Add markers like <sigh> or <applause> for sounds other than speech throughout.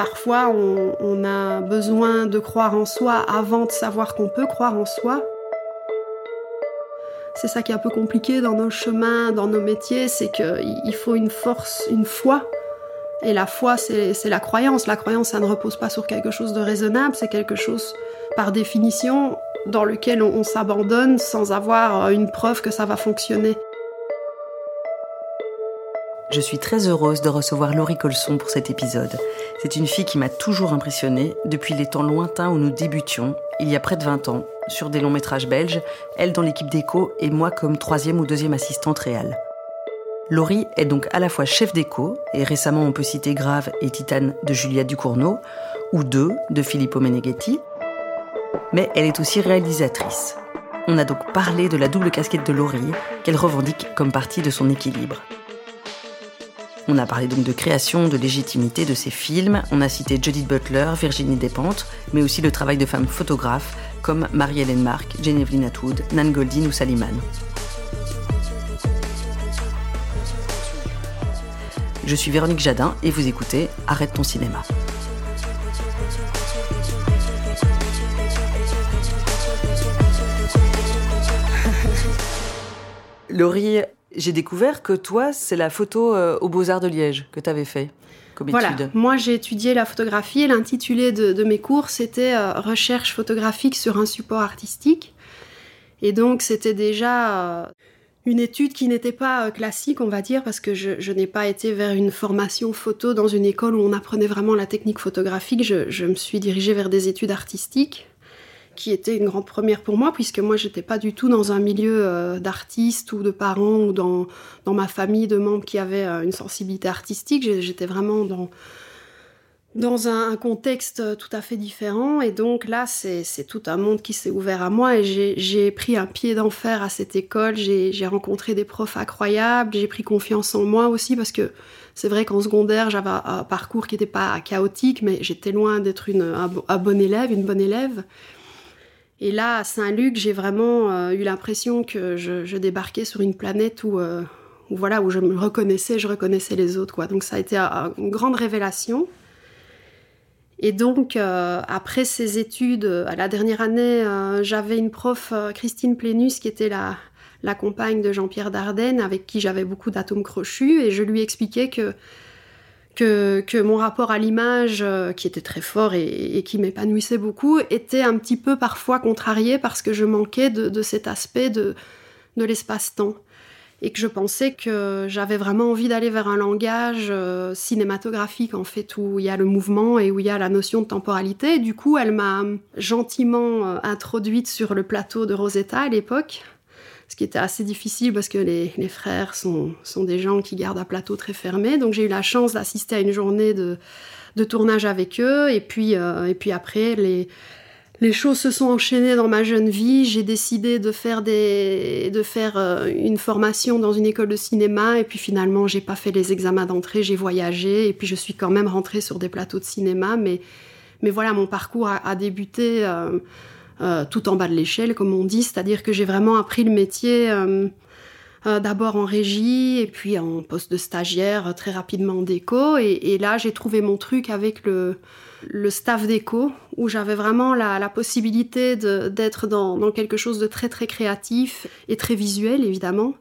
parfois on, a besoin de croire en soi avant de savoir qu'on peut croire en soi. C'est ça qui est un peu compliqué dans nos chemins, dans nos métiers, c'est qu'il faut une force, une foi. Et la foi, c'est la croyance. La croyance, ça ne repose pas sur quelque chose de raisonnable, c'est quelque chose, par définition, dans lequel on, s'abandonne sans avoir une preuve que ça va fonctionner. Je suis très heureuse de recevoir Laurie Colson pour cet épisode. C'est une fille qui m'a toujours impressionnée depuis les temps lointains où nous débutions, il y a près de 20 ans, sur des longs métrages belges, elle dans l'équipe d'écho et moi comme troisième ou deuxième assistante réelle. Laurie est donc à la fois chef d'écho, et récemment on peut citer Grave et Titane de Julia Ducournau, ou Deux de Filippo Meneghetti, mais elle est aussi réalisatrice. On a donc parlé de la double casquette de Laurie, qu'elle revendique comme partie de son équilibre. On a parlé donc de création, de légitimité de ses films. On a cité Judith Butler, Virginie Despentes, mais aussi le travail de femmes photographes comme Marie-Hélène Mark, Genevieve Atwood, Nan Goldin ou Saliman. Je suis Véronique Jadin et vous écoutez Arrête ton cinéma. Laurie, j'ai découvert que toi, c'est la photo euh, aux Beaux-Arts de Liège que tu avais fait comme voilà. étude. Moi, j'ai étudié la photographie et l'intitulé de, mes cours, c'était euh, Recherche photographique sur un support artistique. Et donc, c'était déjà euh, une étude qui n'était pas classique, on va dire, parce que je, n'ai pas été vers une formation photo dans une école où on apprenait vraiment la technique photographique. je me suis dirigée vers des études artistiques qui était une grande première pour moi, puisque moi, j'étais pas du tout dans un milieu euh, d'artistes ou de parents ou dans, dans ma famille de membres qui avaient euh, une sensibilité artistique. J'étais vraiment dans, dans un, contexte tout à fait différent. Et donc là, c'est tout un monde qui s'est ouvert à moi et j'ai pris un pied d'enfer à cette école. J'ai rencontré des profs incroyables, j'ai pris confiance en moi aussi parce que c'est vrai qu'en secondaire, j'avais un parcours qui n'était pas chaotique, mais j'étais loin d'être un, un bon élève, une bonne élève. Et là, à Saint-Luc, j'ai vraiment euh, eu l'impression que je, débarquais sur une planète euh, où, voilà, où je me reconnaissais, je reconnaissais les autres. Donc ça a été une grande révélation. Et donc, euh, après ces études, à la dernière année, j'avais une prof, Christine Plénus, qui était la compagne de Jean-Pierre Dardenne, avec qui j'avais beaucoup d'atomes crochus, et je lui expliquais que que, mon rapport à l'image, euh, qui était très fort et, qui m'épanouissait beaucoup, était un petit peu parfois contrarié parce que je manquais de, cet aspect de, l'espace-temps. Et que je pensais que j'avais vraiment envie d'aller vers un langage euh, cinématographique, en fait, où il y a le mouvement et où il y a la notion de temporalité. du coup, elle m'a gentiment euh, introduite sur le plateau de Rosetta à l'époque ce qui était assez difficile parce que les, frères sont, sont, des gens qui gardent un plateau très fermé. Donc j'ai eu la chance d'assister à une journée de, de, tournage avec eux. Et puis, euh, et puis après, les, les choses se sont enchaînées dans ma jeune vie. J'ai décidé de faire, des, de faire euh, une formation dans une école de cinéma. Et puis finalement, j'ai pas fait les examens d'entrée, j'ai voyagé. Et puis je suis quand même rentrée sur des plateaux de cinéma. Mais, mais voilà, mon parcours a, débuté. Euh, euh, tout en bas de l'échelle, comme on dit, c'est-à-dire que j'ai vraiment appris le métier euh, euh, d'abord en régie et puis en poste de stagiaire très rapidement en déco. Et, là, j'ai trouvé mon truc avec le, staff déco, où j'avais vraiment la, possibilité d'être dans, quelque chose de très très créatif et très visuel, évidemment.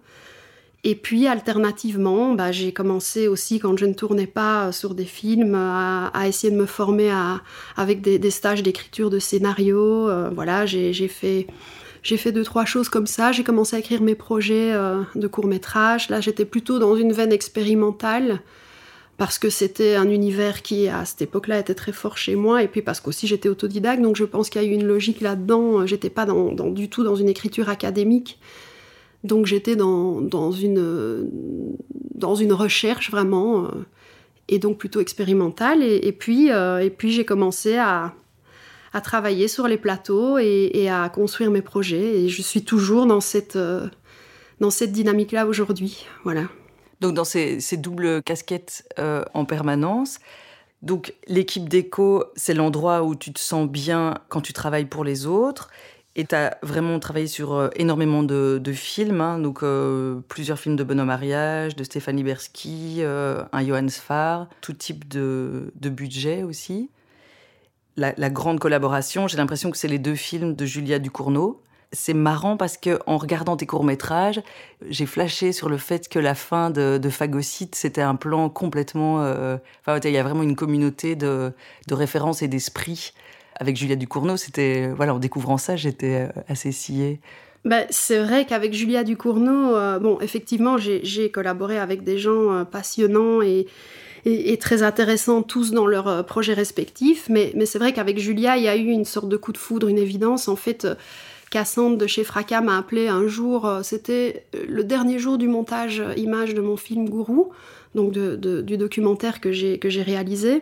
Et puis, alternativement, bah, j'ai commencé aussi, quand je ne tournais pas sur des films, à, essayer de me former avec des, stages d'écriture de scénario. Euh, voilà, j'ai fait, deux, trois choses comme ça. J'ai commencé à écrire mes projets euh, de court-métrage. Là, j'étais plutôt dans une veine expérimentale parce que c'était un univers qui, à cette époque-là, était très fort chez moi, et puis parce qu'aussi j'étais autodidacte, donc je pense qu'il y a eu une logique là-dedans. J'étais pas du tout dans une écriture académique. Donc j'étais dans, dans, une, dans une recherche vraiment, euh, et donc plutôt expérimentale. Et, puis, euh, puis j'ai commencé à, à, travailler sur les plateaux et, à construire mes projets. Et je suis toujours dans cette, euh, cette dynamique-là aujourd'hui. Voilà. Donc dans ces, ces doubles casquettes en permanence, donc l'équipe d'écho, c'est l'endroit où tu te sens bien quand tu travailles pour les autres. Et tu as vraiment travaillé sur euh, énormément de, films, hein. donc euh, plusieurs films de Benoît Mariage, de Stéphanie Bersky, euh, un Johannes Farr, tout type de, budget aussi. La, grande collaboration, j'ai l'impression que c'est les deux films de Julia Ducournau. C'est marrant parce que en regardant tes courts métrages, j'ai flashé sur le fait que la fin de, de Phagocyte, c'était un plan complètement. Enfin, il y a vraiment une communauté de, de références et d'esprit avec Julia Ducournau, c'était voilà, en découvrant ça, j'étais euh, assez sciée. Ben, c'est vrai qu'avec Julia Ducournau, euh, bon, effectivement, j'ai collaboré avec des gens euh, passionnants et, et, très intéressants, tous dans leurs projets respectifs. Mais, mais c'est vrai qu'avec Julia, il y a eu une sorte de coup de foudre, une évidence. En fait, Cassandre de chez Fracas m'a appelé un jour, c'était le dernier jour du montage image de mon film Gourou, donc de, du documentaire que j'ai réalisé.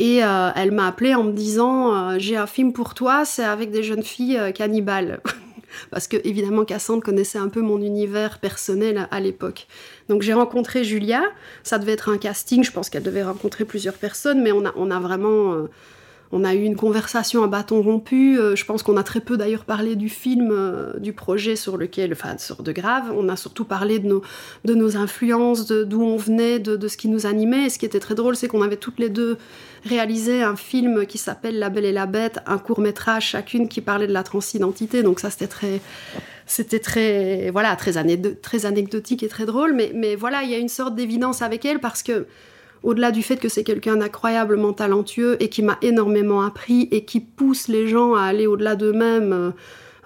Et euh, elle m'a appelé en me disant euh, J'ai un film pour toi, c'est avec des jeunes filles euh, cannibales. <laughs> Parce que, évidemment, Cassandre connaissait un peu mon univers personnel à, l'époque. Donc, j'ai rencontré Julia. Ça devait être un casting. Je pense qu'elle devait rencontrer plusieurs personnes, mais on a, on a vraiment on a eu une conversation à bâton rompu. Euh, je pense qu'on a très peu d'ailleurs parlé du film, euh, du projet sur lequel, enfin, sur de grave. On a surtout parlé de nos, de nos influences, d'où on venait, de, ce qui nous animait. Et ce qui était très drôle, c'est qu'on avait toutes les deux réalisé un film qui s'appelle La Belle et la Bête, un court métrage chacune qui parlait de la transidentité. Donc ça, c'était très, c'était très, voilà, très, très anecdotique et très drôle. Mais, mais voilà, il y a une sorte d'évidence avec elle parce que au-delà du fait que c'est quelqu'un d'incroyablement talentueux et qui m'a énormément appris et qui pousse les gens à aller au-delà d'eux-mêmes, euh,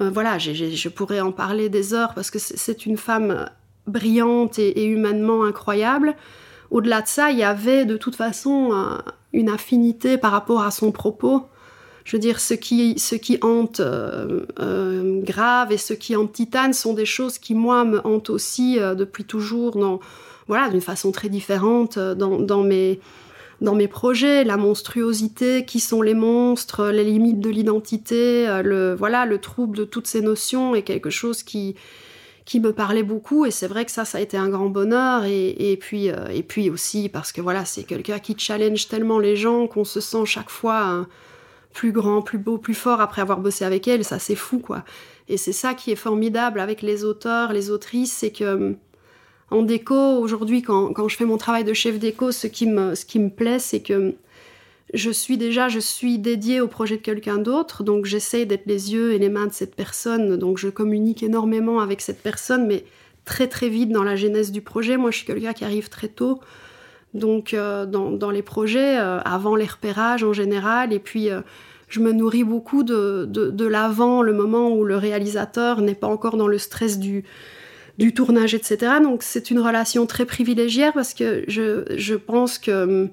euh, voilà, je pourrais en parler des heures parce que c'est une femme brillante et, humainement incroyable. Au-delà de ça, il y avait de toute façon une affinité par rapport à son propos. Je veux dire, ce qui, ce qui hante euh, grave et ce qui hante titane sont des choses qui, moi, me hantent aussi depuis toujours voilà, d'une façon très différente euh, dans, mes, dans mes projets, la monstruosité, qui sont les monstres, les limites de l'identité, euh, le, voilà, le trouble de toutes ces notions est quelque chose qui, qui me parlait beaucoup. Et c'est vrai que ça, ça a été un grand bonheur. Et, puis, euh, et puis aussi parce que voilà, c'est quelqu'un qui challenge tellement les gens qu'on se sent chaque fois plus grand, plus beau, plus fort après avoir bossé avec elle, ça c'est fou quoi. Et c'est ça qui est formidable avec les auteurs, les autrices, c'est que en déco, aujourd'hui, quand, je fais mon travail de chef déco, ce qui me, plaît, c'est que je suis déjà, je suis dédiée au projet de quelqu'un d'autre, donc j'essaie d'être les yeux et les mains de cette personne, donc je communique énormément avec cette personne, mais très très vite dans la genèse du projet. Moi, je suis quelqu'un qui arrive très tôt, donc euh, dans, les projets, euh, avant les repérages en général, et puis euh, je me nourris beaucoup de, de l'avant, le moment où le réalisateur n'est pas encore dans le stress du, du tournage, etc. Donc c'est une relation très privilégiée parce que je, pense que hum,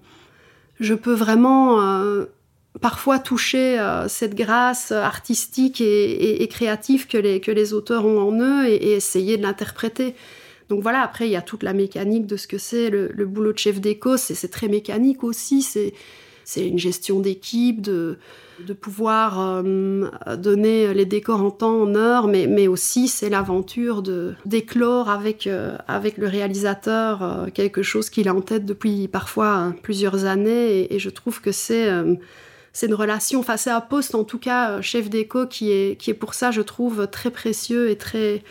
je peux vraiment euh, parfois toucher euh, cette grâce artistique et, créative que les, que les auteurs ont en eux et, essayer de l'interpréter. Donc voilà, après il y a toute la mécanique de ce que c'est le, le, boulot de chef d'éco, c'est très mécanique aussi, c'est une gestion d'équipe, de de pouvoir euh, donner les décors en temps, en heure, mais, mais aussi c'est l'aventure de d'éclore avec, euh, avec le réalisateur euh, quelque chose qu'il a en tête depuis parfois plusieurs années, et, je trouve que c'est c'est une relation, enfin c'est un poste en tout cas chef déco qui est, qui est pour ça je trouve très précieux et très,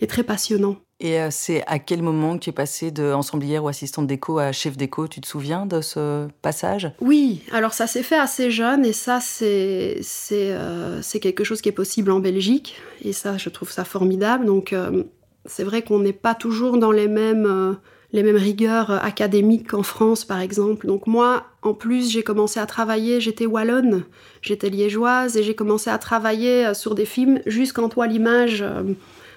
et très passionnant. Et euh, c'est à quel moment que tu es passée de ou assistante déco à chef déco Tu te souviens de ce passage? Oui, alors ça s'est fait assez jeune et ça c'est c'est euh, quelque chose qui est possible en Belgique et ça je trouve ça formidable. Donc euh, c'est vrai qu'on n'est pas toujours dans les mêmes les mêmes rigueurs académiques qu'en France par exemple. Donc moi en plus j'ai commencé à travailler, j'étais wallonne, j'étais liégeoise et j'ai commencé à travailler sur des films jusqu'en toile image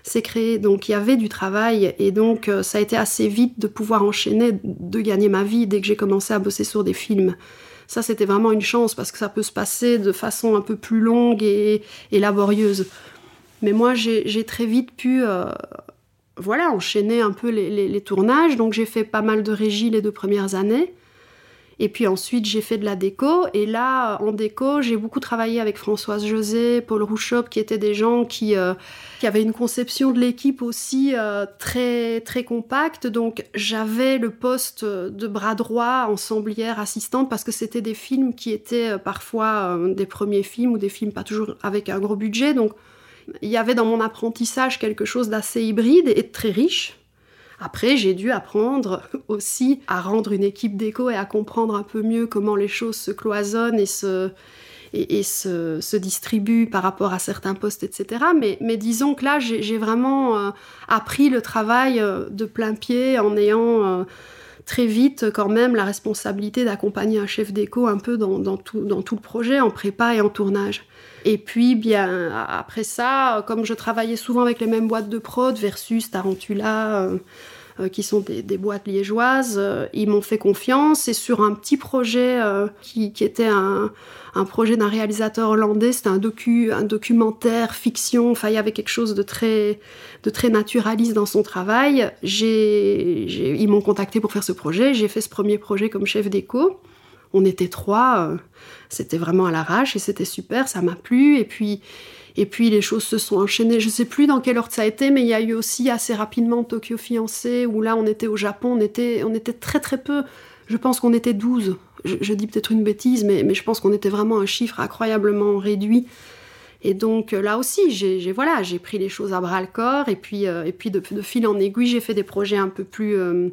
s'est créé. Donc il y avait du travail et donc euh, ça a été assez vite de pouvoir enchaîner, de gagner ma vie dès que j'ai commencé à bosser sur des films. Ça, c'était vraiment une chance parce que ça peut se passer de façon un peu plus longue et, laborieuse. Mais moi, j'ai très vite pu euh, voilà, enchaîner un peu les, tournages. Donc j'ai fait pas mal de régie les deux premières années. Et puis ensuite, j'ai fait de la déco. Et là, en déco, j'ai beaucoup travaillé avec Françoise José, Paul Rouchop, qui étaient des gens qui, euh, qui avaient une conception de l'équipe aussi euh, très, très compacte. Donc, j'avais le poste de bras droit, ensemblière, assistante, parce que c'était des films qui étaient euh, parfois des premiers films ou des films pas toujours avec un gros budget. Donc, il y avait dans mon apprentissage quelque chose d'assez hybride et de très riche. Après, j'ai dû apprendre <laughs> aussi à rendre une équipe d'écho et à comprendre un peu mieux comment les choses se cloisonnent et se, et, se, distribuent par rapport à certains postes, etc. Mais, disons que là, j'ai vraiment euh, appris le travail euh, de plein pied en ayant euh, très vite quand même la responsabilité d'accompagner un chef d'écho un peu dans, tout, le projet, en prépa et en tournage. Et puis, bien, après ça, comme je travaillais souvent avec les mêmes boîtes de prod, versus Tarantula, qui sont des, boîtes liégeoises, euh, ils m'ont fait confiance. Et sur un petit projet qui, était un, projet d'un réalisateur hollandais, c'était un, docu, un documentaire fiction, enfin, il y avait quelque chose de très, de très naturaliste dans son travail. ils m'ont contacté pour faire ce projet. J'ai fait ce premier projet comme chef d'écho. On était trois c'était vraiment à l'arrache et c'était super, ça m'a plu. Et puis, et puis les choses se sont enchaînées. Je sais plus dans quelle ordre ça a été, mais il y a eu aussi assez rapidement Tokyo Fiancé, où là on était au Japon, on était, on était très très peu. Je pense qu'on était 12. Je, dis peut-être une bêtise, mais, mais je pense qu'on était vraiment un chiffre incroyablement réduit. Et donc là aussi, j'ai voilà, j'ai pris les choses à bras le corps, et puis, euh, et puis de, fil en aiguille, j'ai fait des projets un peu plus euh,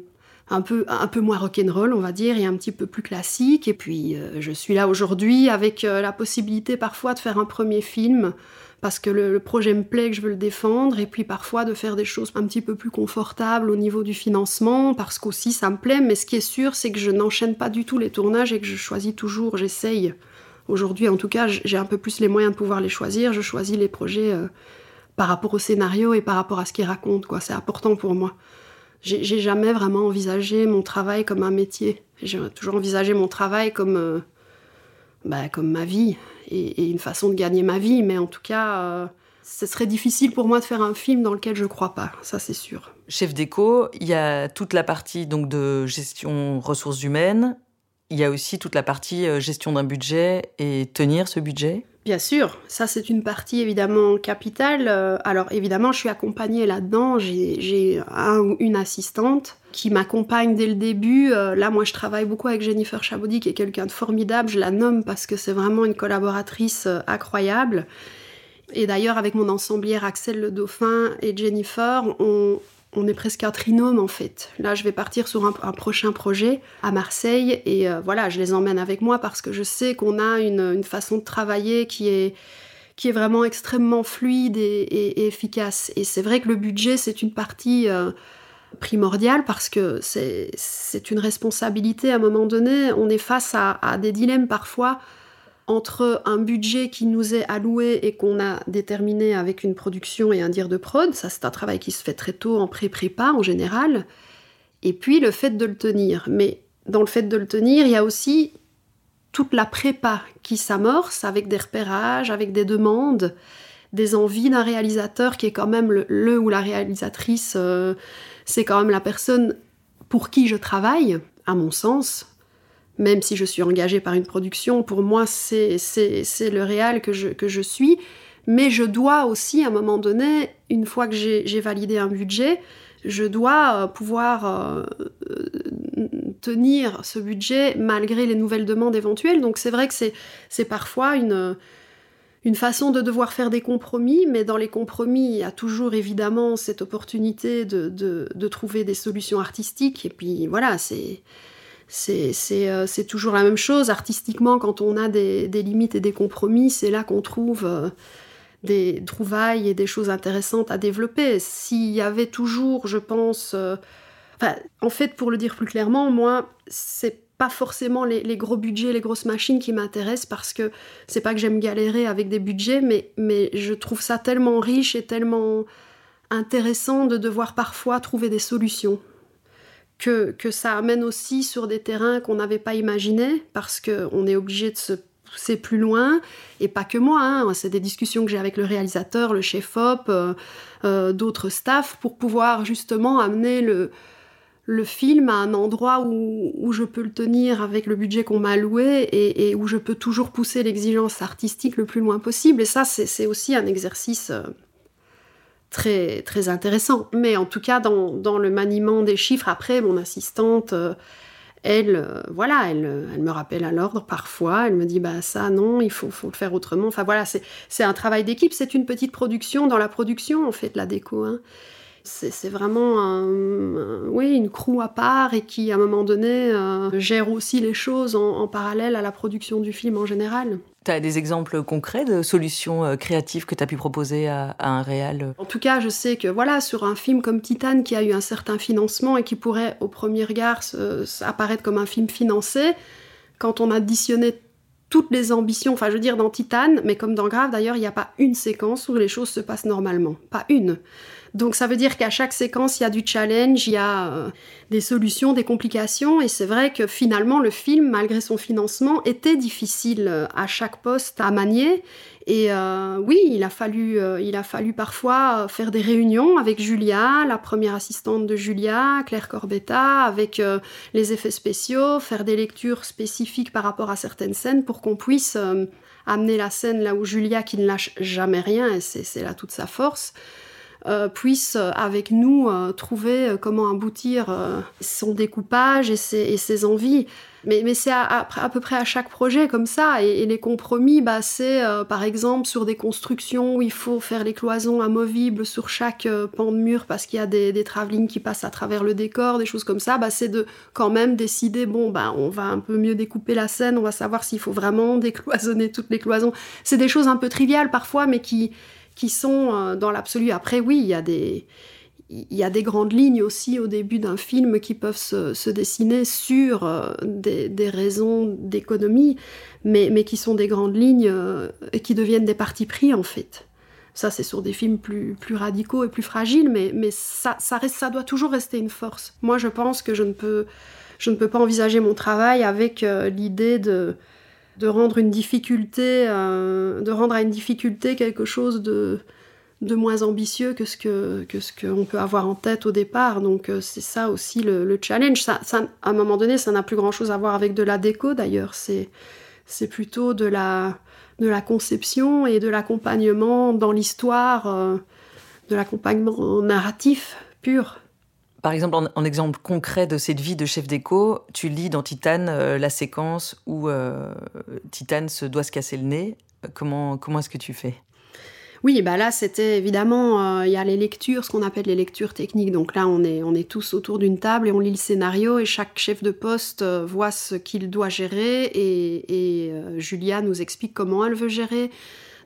un peu, un peu moins rock'n'roll, on va dire, et un petit peu plus classique. Et puis, euh, je suis là aujourd'hui avec euh, la possibilité parfois de faire un premier film parce que le, projet me plaît, que je veux le défendre, et puis parfois de faire des choses un petit peu plus confortables au niveau du financement, parce qu'aussi ça me plaît, mais ce qui est sûr, c'est que je n'enchaîne pas du tout les tournages et que je choisis toujours, j'essaye. Aujourd'hui, en tout cas, j'ai un peu plus les moyens de pouvoir les choisir, je choisis les projets euh, par rapport au scénario et par rapport à ce qu'ils racontent, quoi. C'est important pour moi j'ai jamais vraiment envisagé mon travail comme un métier. J'ai toujours envisagé mon travail comme, euh, bah, comme ma vie et, une façon de gagner ma vie. Mais en tout cas, euh, ce serait difficile pour moi de faire un film dans lequel je crois pas, ça c'est sûr. Chef d'éco, il y a toute la partie donc de gestion ressources humaines. Il y a aussi toute la partie euh, gestion d'un budget et tenir ce budget. Bien sûr, ça c'est une partie évidemment capitale. Euh, alors évidemment, je suis accompagnée là-dedans. J'ai un une assistante qui m'accompagne dès le début. Euh, là, moi, je travaille beaucoup avec Jennifer Chabaudy, qui est quelqu'un de formidable. Je la nomme parce que c'est vraiment une collaboratrice incroyable. Et d'ailleurs, avec mon ensemblière Axel Le Dauphin et Jennifer, on, on est presque un trinôme en fait. Là, je vais partir sur un, prochain projet à Marseille et euh, voilà, je les emmène avec moi parce que je sais qu'on a une, façon de travailler qui est, qui est vraiment extrêmement fluide et, efficace. Et c'est vrai que le budget, c'est une partie euh, primordiale parce que c'est une responsabilité à un moment donné. On est face à des dilemmes parfois entre un budget qui nous est alloué et qu'on a déterminé avec une production et un dire de prod, ça c'est un travail qui se fait très tôt en pré-prépa en général, et puis le fait de le tenir. Mais dans le fait de le tenir, il y a aussi toute la prépa qui s'amorce avec des repérages, avec des demandes, des envies d'un réalisateur qui est quand même le, ou la réalisatrice, euh, c'est quand même la personne pour qui je travaille, à mon sens, même si je suis engagée par une production, pour moi, c'est le réel que je, suis. Mais je dois aussi, à un moment donné, une fois que j'ai validé un budget, je dois euh, pouvoir euh, tenir ce budget malgré les nouvelles demandes éventuelles. Donc c'est vrai que c'est parfois une, façon de devoir faire des compromis, mais dans les compromis, il y a toujours évidemment cette opportunité de, de, trouver des solutions artistiques. Et puis voilà, c'est c'est toujours la même chose. Artistiquement, quand on a des, limites et des compromis, c'est là qu'on trouve euh, des trouvailles et des choses intéressantes à développer. S'il y avait toujours, je pense... Euh, en fait, pour le dire plus clairement, moi, c'est pas forcément les, gros budgets, les grosses machines qui m'intéressent parce que c'est pas que j'aime galérer avec des budgets, mais je trouve ça tellement riche et tellement intéressant de devoir parfois trouver des solutions que, ça amène aussi sur des terrains qu'on n'avait pas imaginés, parce qu'on est obligé de se pousser plus loin, et pas que moi, hein. c'est des discussions que j'ai avec le réalisateur, le chef-op, euh, euh, d'autres staffs, pour pouvoir justement amener le, film à un endroit où, je peux le tenir avec le budget qu'on m'a alloué et, où je peux toujours pousser l'exigence artistique le plus loin possible. Et ça, c'est aussi un exercice euh, très, intéressant. Mais en tout cas, dans, le maniement des chiffres, après, mon assistante, euh, elle, euh, voilà, elle, elle, me rappelle à l'ordre parfois. Elle me dit, bah ça, non, il faut, faut le faire autrement. Enfin voilà, c'est un travail d'équipe. C'est une petite production. Dans la production, on fait la déco. Hein. C'est vraiment oui, une crew à part et qui, à un moment donné, euh, gère aussi les choses en, parallèle à la production du film en général. Tu as des exemples concrets de solutions euh, créatives que tu as pu proposer à, un réal En tout cas, je sais que voilà, sur un film comme Titane qui a eu un certain financement et qui pourrait au premier regard apparaître comme un film financé, quand on additionné toutes les ambitions, enfin je veux dire dans Titane, mais comme dans Grave d'ailleurs, il n'y a pas une séquence où les choses se passent normalement. Pas une. Donc ça veut dire qu'à chaque séquence, il y a du challenge, il y a euh, des solutions, des complications, et c'est vrai que finalement le film, malgré son financement, était difficile euh, à chaque poste à manier. Et euh, oui, il a, fallu, il a fallu parfois faire des réunions avec Julia, la première assistante de Julia, Claire Corbetta, avec les effets spéciaux, faire des lectures spécifiques par rapport à certaines scènes pour qu'on puisse amener la scène là où Julia, qui ne lâche jamais rien, et c'est là toute sa force, puisse euh, avec nous euh, trouver comment aboutir son découpage et ses, envies. Mais, c'est à, peu près à chaque projet comme ça. Et, les compromis, bah, c'est par exemple sur des constructions où il faut faire les cloisons amovibles sur chaque pan de mur parce qu'il y a des, des travelling qui passent à travers le décor, des choses comme ça. Bah, c'est de quand même décider, bon, bah, on va un peu mieux découper la scène, on va savoir s'il faut vraiment <laughs> décloisonner toutes les cloisons. C'est des choses un peu triviales parfois, mais qui, qui sont euh, dans l'absolu. Après, oui, il y a des il y a des grandes lignes aussi au début d'un film qui peuvent se, dessiner sur euh, des, raisons d'économie, mais, mais, qui sont des grandes lignes euh, et qui deviennent des partis pris en fait. Ça, c'est sur des films plus, plus radicaux et plus fragiles, mais, mais ça, ça, reste, ça doit toujours rester une force. Moi, je pense que je ne peux, je ne peux pas envisager mon travail avec l'idée de, de rendre une difficulté, euh, de rendre à une difficulté quelque chose de, de moins ambitieux que ce que, que ce qu'on peut avoir en tête au départ. Donc euh, c'est ça aussi le, challenge. Ça, à un moment donné, ça n'a plus grand-chose à voir avec de la déco d'ailleurs. C'est, c'est plutôt de la, de la conception et de l'accompagnement dans l'histoire, euh, de l'accompagnement narratif pur. Par exemple, en, exemple concret de cette vie de chef d'éco, tu lis dans Titane euh, la séquence où euh, Titane se doit se casser le nez. Comment, comment est-ce que tu fais? Oui, bah là, c'était évidemment, euh, il y a les lectures, ce qu'on appelle les lectures techniques. Donc là, on est, on est tous autour d'une table et on lit le scénario et chaque chef de poste voit ce qu'il doit gérer et, et Julia nous explique comment elle veut gérer.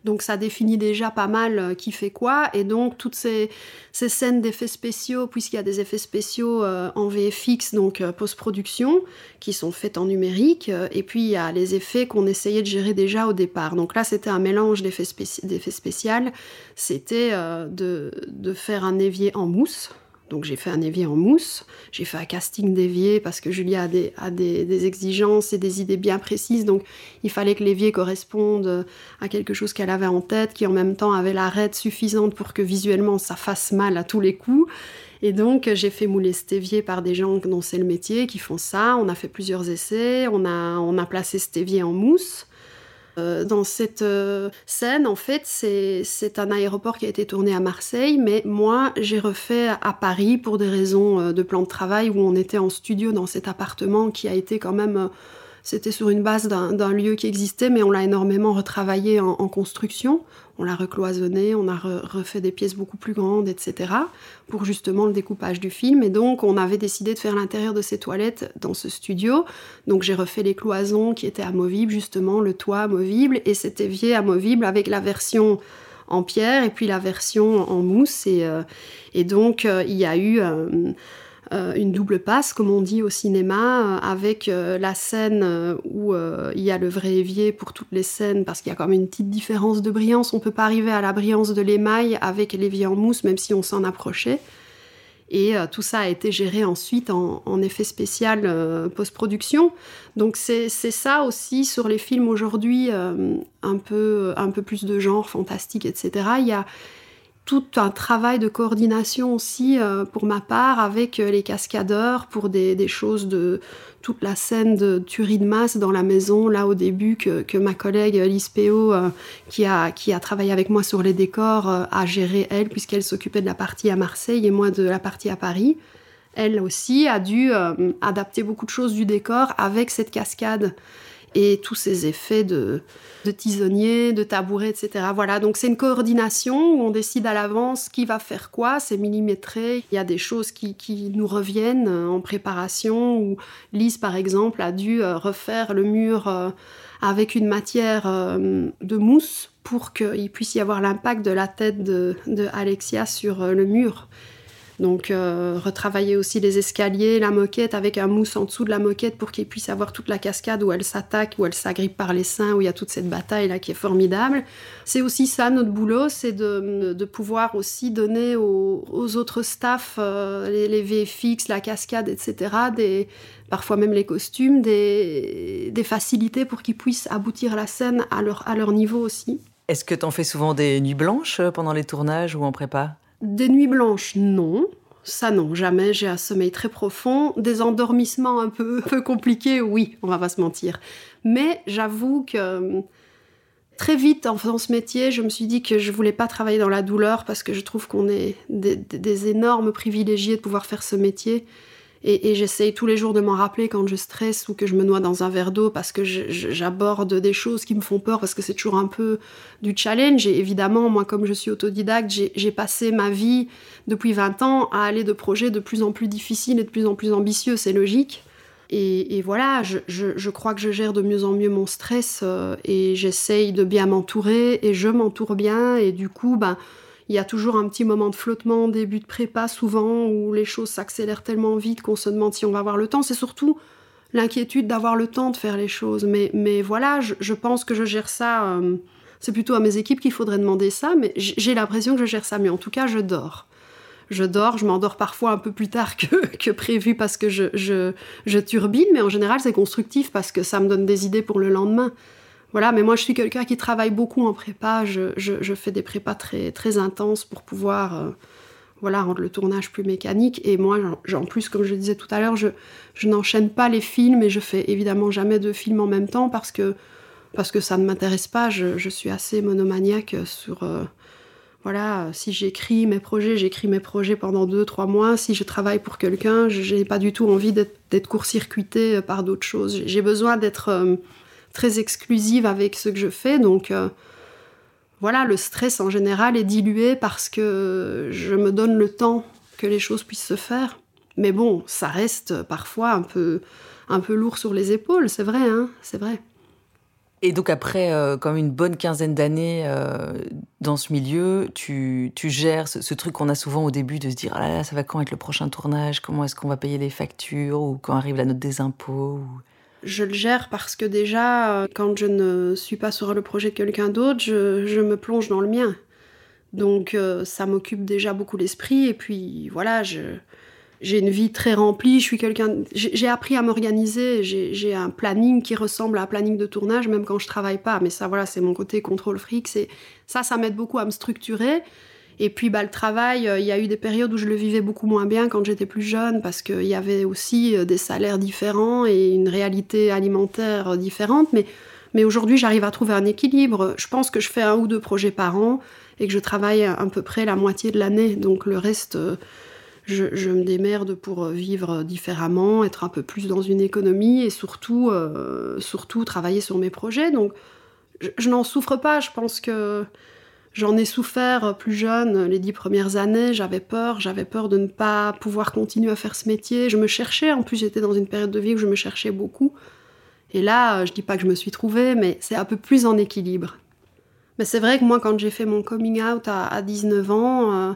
Donc ça définit déjà pas mal euh, qui fait quoi. Et donc toutes ces, scènes d'effets spéciaux, puisqu'il y a des effets spéciaux euh, en VFX, donc euh, post-production, qui sont faits en numérique. et puis il y a les effets qu'on essayait de gérer déjà au départ. Donc là c'était un mélange d'effets spéciaux. C'était de, de faire un évier en mousse donc j'ai fait un évier en mousse, j'ai fait un casting d'évier parce que Julia a, des, des, exigences et des idées bien précises, donc il fallait que l'évier corresponde à quelque chose qu'elle avait en tête, qui en même temps avait la raide suffisante pour que visuellement ça fasse mal à tous les coups. Et donc j'ai fait mouler cet évier par des gens dont c'est le métier, qui font ça, on a fait plusieurs essais, on a, on a placé cet évier en mousse. Euh, dans cette euh, scène, en fait, c'est un aéroport qui a été tourné à Marseille, mais moi, j'ai refait à Paris pour des raisons euh, de plan de travail où on était en studio dans cet appartement qui a été quand même c'était sur une base d'un lieu qui existait, mais on l'a énormément retravaillé en, construction. On l'a recloisonné, on a refait des pièces beaucoup plus grandes, etc. pour justement le découpage du film. Et donc, on avait décidé de faire l'intérieur de ces toilettes dans ce studio. Donc, j'ai refait les cloisons qui étaient amovibles, justement, le toit amovible et cet évier amovible avec la version en pierre et puis la version en mousse. Et, euh, donc, euh, il y a eu euh, une double passe, comme on dit au cinéma, euh, avec euh, la scène où il y a le vrai évier pour toutes les scènes, parce qu'il y a quand même une petite différence de brillance. On peut pas arriver à la brillance de l'émail avec l'évier en mousse, même si on s'en approchait. Et tout ça a été géré ensuite en, effet spécial post-production. Donc c'est ça aussi sur les films aujourd'hui, un, peu, un peu plus de genre, fantastique, etc. Il y a, tout un travail de coordination aussi pour ma part avec les cascadeurs pour des, choses de toute la scène de tuerie de masse dans la maison là au début que, ma collègue Lise Péo qui, a, qui a travaillé avec moi sur les décors a géré elle puisqu'elle s'occupait de la partie à Marseille et moi de la partie à Paris. Elle aussi a dû euh, adapter beaucoup de choses du décor avec cette cascade et tous ces effets de, de tisonnier, de tabouret, etc. Voilà, donc c'est une coordination où on décide à l'avance qui va faire quoi, c'est millimétré. Il y a des choses qui, nous reviennent euh, en préparation, où Lise, par exemple, a dû euh, refaire le mur avec une matière de mousse pour qu'il puisse y avoir l'impact de la tête de, de Alexia sur le mur. Donc euh, retravailler aussi les escaliers, la moquette avec un mousse en dessous de la moquette pour qu'il puisse avoir toute la cascade où elle s'attaque, où elle s'agrippe par les seins, où il y a toute cette bataille là qui est formidable. C'est aussi ça notre boulot, c'est de, pouvoir aussi donner aux, autres staffs, euh, les, VFX, la cascade, etc., parfois même les costumes, des, facilités pour qu'ils puissent aboutir la scène à leur, à leur niveau aussi. Est-ce que tu en fais souvent des nuits blanches pendant les tournages ou en prépa? Des nuits blanches, non. Ça, non, jamais. J'ai un sommeil très profond. Des endormissements <laughs> un peu, compliqués, oui, on va pas se mentir. Mais j'avoue que euh, très vite, en faisant ce métier, je me suis dit que je voulais pas travailler dans la douleur parce que je trouve qu'on est des énormes privilégiés de pouvoir faire ce métier. Et, j'essaye tous les jours de m'en rappeler quand je stresse ou que je me noie dans un verre d'eau parce que j'aborde des choses qui me font peur parce que c'est toujours un peu du challenge. Et évidemment, moi, comme je suis autodidacte, j'ai passé ma vie depuis 20 ans à aller de projets de plus en plus difficiles et de plus en plus ambitieux. C'est logique. Et, voilà, je, je, crois que je gère de mieux en mieux mon stress euh, et j'essaye de bien m'entourer et je m'entoure bien. Et du coup, ben il y a toujours un petit moment de flottement, début de prépa souvent, où les choses s'accélèrent tellement vite qu'on se demande si on va avoir le temps. C'est surtout l'inquiétude d'avoir le temps de faire les choses. Mais, mais voilà, je, pense que je gère ça. Euh, c'est plutôt à mes équipes qu'il faudrait demander ça, mais j'ai l'impression que je gère ça. Mais en tout cas, je dors. Je dors, je m'endors parfois un peu plus tard <laughs> que, que prévu parce que je, je, je turbine, mais en général, c'est constructif parce que ça me donne des idées pour le lendemain. Voilà, mais moi je suis quelqu'un qui travaille beaucoup en prépa. Je, fais des prépas très, très intenses pour pouvoir euh, voilà, rendre le tournage plus mécanique. Et moi, en plus, comme je disais tout à l'heure, je, n'enchaîne pas les films et je fais évidemment jamais deux films en même temps parce que, parce que ça ne m'intéresse pas. Je, suis assez monomaniaque sur. Euh, voilà, si j'écris mes projets, j'écris mes projets pendant deux, trois mois. Si je travaille pour quelqu'un, je n'ai pas du tout envie d'être court-circuité par d'autres choses. J'ai besoin d'être euh, très exclusive avec ce que je fais. Donc euh, voilà, le stress en général est dilué parce que je me donne le temps que les choses puissent se faire. Mais bon, ça reste parfois un peu, un peu lourd sur les épaules, c'est vrai, hein c'est vrai. Et donc après, euh, comme une bonne quinzaine d'années euh, dans ce milieu, tu, tu gères ce, truc qu'on a souvent au début de se dire ah là là, ça va quand être le prochain tournage? Comment est-ce qu'on va payer les factures? Ou quand arrive la note des impôts? Je le gère parce que déjà, euh, quand je ne suis pas sur le projet de quelqu'un d'autre, je, me plonge dans le mien. Donc euh, ça m'occupe déjà beaucoup l'esprit. Et puis voilà, j'ai une vie très remplie. Je suis quelqu'un. J'ai appris à m'organiser. J'ai un planning qui ressemble à un planning de tournage, même quand je travaille pas. Mais ça, voilà, c'est mon côté contrôle fric. Ça, ça m'aide beaucoup à me structurer. Et puis bah, le travail, euh, il y a eu des périodes où je le vivais beaucoup moins bien quand j'étais plus jeune parce qu'il y avait aussi euh, des salaires différents et une réalité alimentaire euh, différente. Mais, mais aujourd'hui, j'arrive à trouver un équilibre. Je pense que je fais un ou deux projets par an et que je travaille à peu près la moitié de l'année. Donc le reste, je, me démerde pour vivre différemment, être un peu plus dans une économie et surtout, surtout travailler sur mes projets. Donc je n'en souffre pas. Je pense que J'en ai souffert plus jeune, les dix premières années, j'avais peur, j'avais peur de ne pas pouvoir continuer à faire ce métier. Je me cherchais, en plus j'étais dans une période de vie où je me cherchais beaucoup. Et là, je dis pas que je me suis trouvée, mais c'est un peu plus en équilibre. Mais c'est vrai que moi, quand j'ai fait mon coming out à, 19 ans, euh,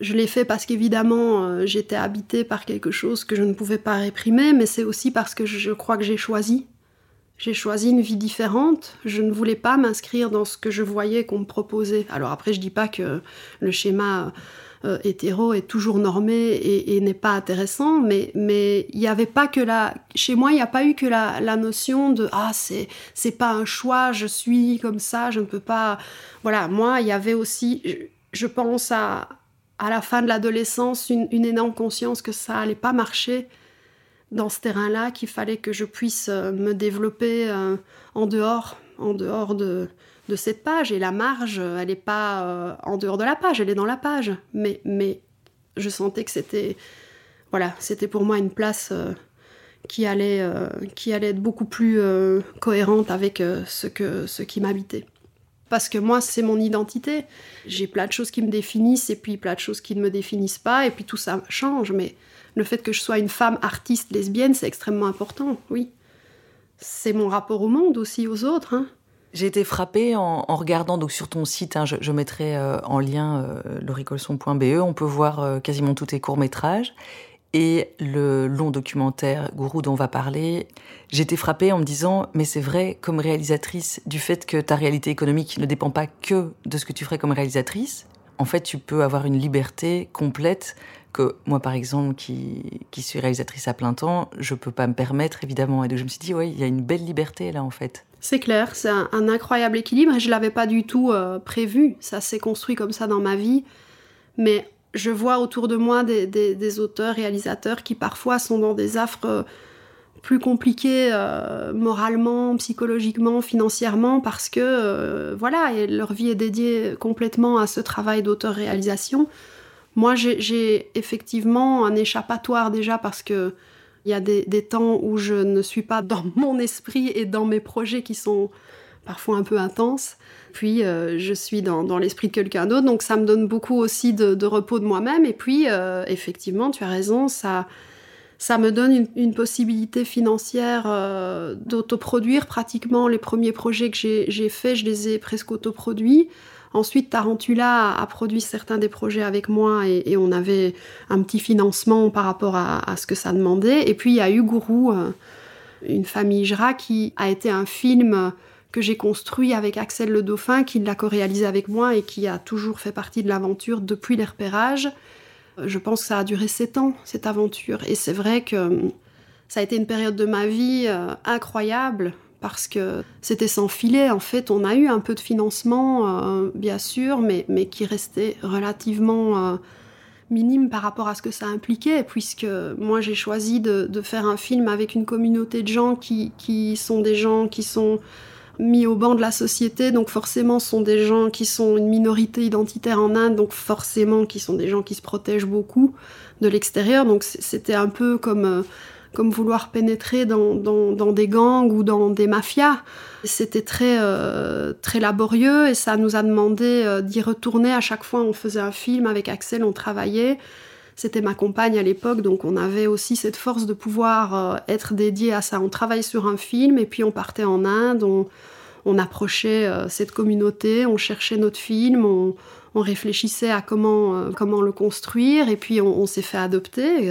je l'ai fait parce qu'évidemment, euh, j'étais habitée par quelque chose que je ne pouvais pas réprimer, mais c'est aussi parce que je crois que j'ai choisi. J'ai choisi une vie différente. Je ne voulais pas m'inscrire dans ce que je voyais qu'on me proposait. Alors après, je dis pas que le schéma euh, hétéro est toujours normé et, n'est pas intéressant, mais il n'y avait pas que la. Chez moi, il n'y a pas eu que la, la notion de ah c'est c'est pas un choix, je suis comme ça, je ne peux pas. Voilà, moi, il y avait aussi. je pense à, à la fin de l'adolescence une, énorme conscience que ça allait pas marcher dans ce terrain-là, qu'il fallait que je puisse euh, me développer euh, en dehors, en dehors de, cette page. Et la marge, elle n'est pas euh, en dehors de la page, elle est dans la page. Mais, mais je sentais que c'était, voilà, c'était pour moi une place qui allait, qui allait être beaucoup plus cohérente avec ce, que, ce qui m'habitait. Parce que moi, c'est mon identité. J'ai plein de choses qui me définissent et puis plein de choses qui ne me définissent pas. Et puis tout ça change. Mais le fait que je sois une femme artiste lesbienne, c'est extrêmement important, oui. C'est mon rapport au monde aussi, aux autres. Hein. J'ai été frappée en, regardant donc sur ton site, hein, je, mettrai euh, en lien euh, loricolson.be, on peut voir euh, quasiment tous tes courts-métrages et le long documentaire Gourou dont on va parler, j'étais frappée en me disant mais c'est vrai comme réalisatrice du fait que ta réalité économique ne dépend pas que de ce que tu ferais comme réalisatrice. En fait, tu peux avoir une liberté complète que moi, par exemple, qui, suis réalisatrice à plein temps, je peux pas me permettre, évidemment. Et donc, je me suis dit, oui, il y a une belle liberté là, en fait. C'est clair, c'est un, incroyable équilibre et je l'avais pas du tout euh, prévu. Ça s'est construit comme ça dans ma vie. Mais je vois autour de moi des, auteurs, réalisateurs qui parfois sont dans des affres euh, plus compliquées euh, moralement, psychologiquement, financièrement, parce que voilà, leur vie est dédiée complètement à ce travail d'auteur-réalisation. Moi, j'ai effectivement un échappatoire déjà parce que il y a des, temps où je ne suis pas dans <laughs> mon esprit et dans mes projets qui sont parfois un peu intenses. Puis euh, je suis dans, l'esprit de quelqu'un d'autre, donc ça me donne beaucoup aussi de, repos de moi-même. Et puis euh, effectivement, tu as raison, ça, me donne une, possibilité financière euh, d'autoproduire pratiquement les premiers projets que j'ai faits, je les ai presque autoproduits. Ensuite, Tarantula a, produit certains des projets avec moi et, on avait un petit financement par rapport à, ce que ça demandait. Et puis il y a eu Gourou, une famille Jra, qui a été un film que j'ai construit avec Axel Le Dauphin, qui l'a co-réalisé avec moi et qui a toujours fait partie de l'aventure depuis les repérages. Je pense que ça a duré sept ans, cette aventure. Et c'est vrai que euh, ça a été une période de ma vie euh, incroyable parce que c'était sans filet. En fait, on a eu un peu de financement, bien sûr, mais, qui restait relativement minime par rapport à ce que ça impliquait, puisque moi j'ai choisi de, faire un film avec une communauté de gens qui, sont des gens qui sont mis au banc de la société, donc forcément sont des gens qui sont une minorité identitaire en Inde, donc forcément qui sont des gens qui se protègent beaucoup de l'extérieur, donc c'était un peu comme, euh, comme vouloir pénétrer dans, des gangs ou dans des mafias. C'était très, euh, très laborieux et ça nous a demandé euh, d'y retourner à chaque fois on faisait un film avec Axel, on travaillait. C'était ma compagne à l'époque, donc on avait aussi cette force de pouvoir euh, être dédié à ça. On travaillait sur un film et puis on partait en Inde, on, approchait cette communauté, on cherchait notre film, on, réfléchissait à comment, comment le construire et puis on, s'est fait adopter.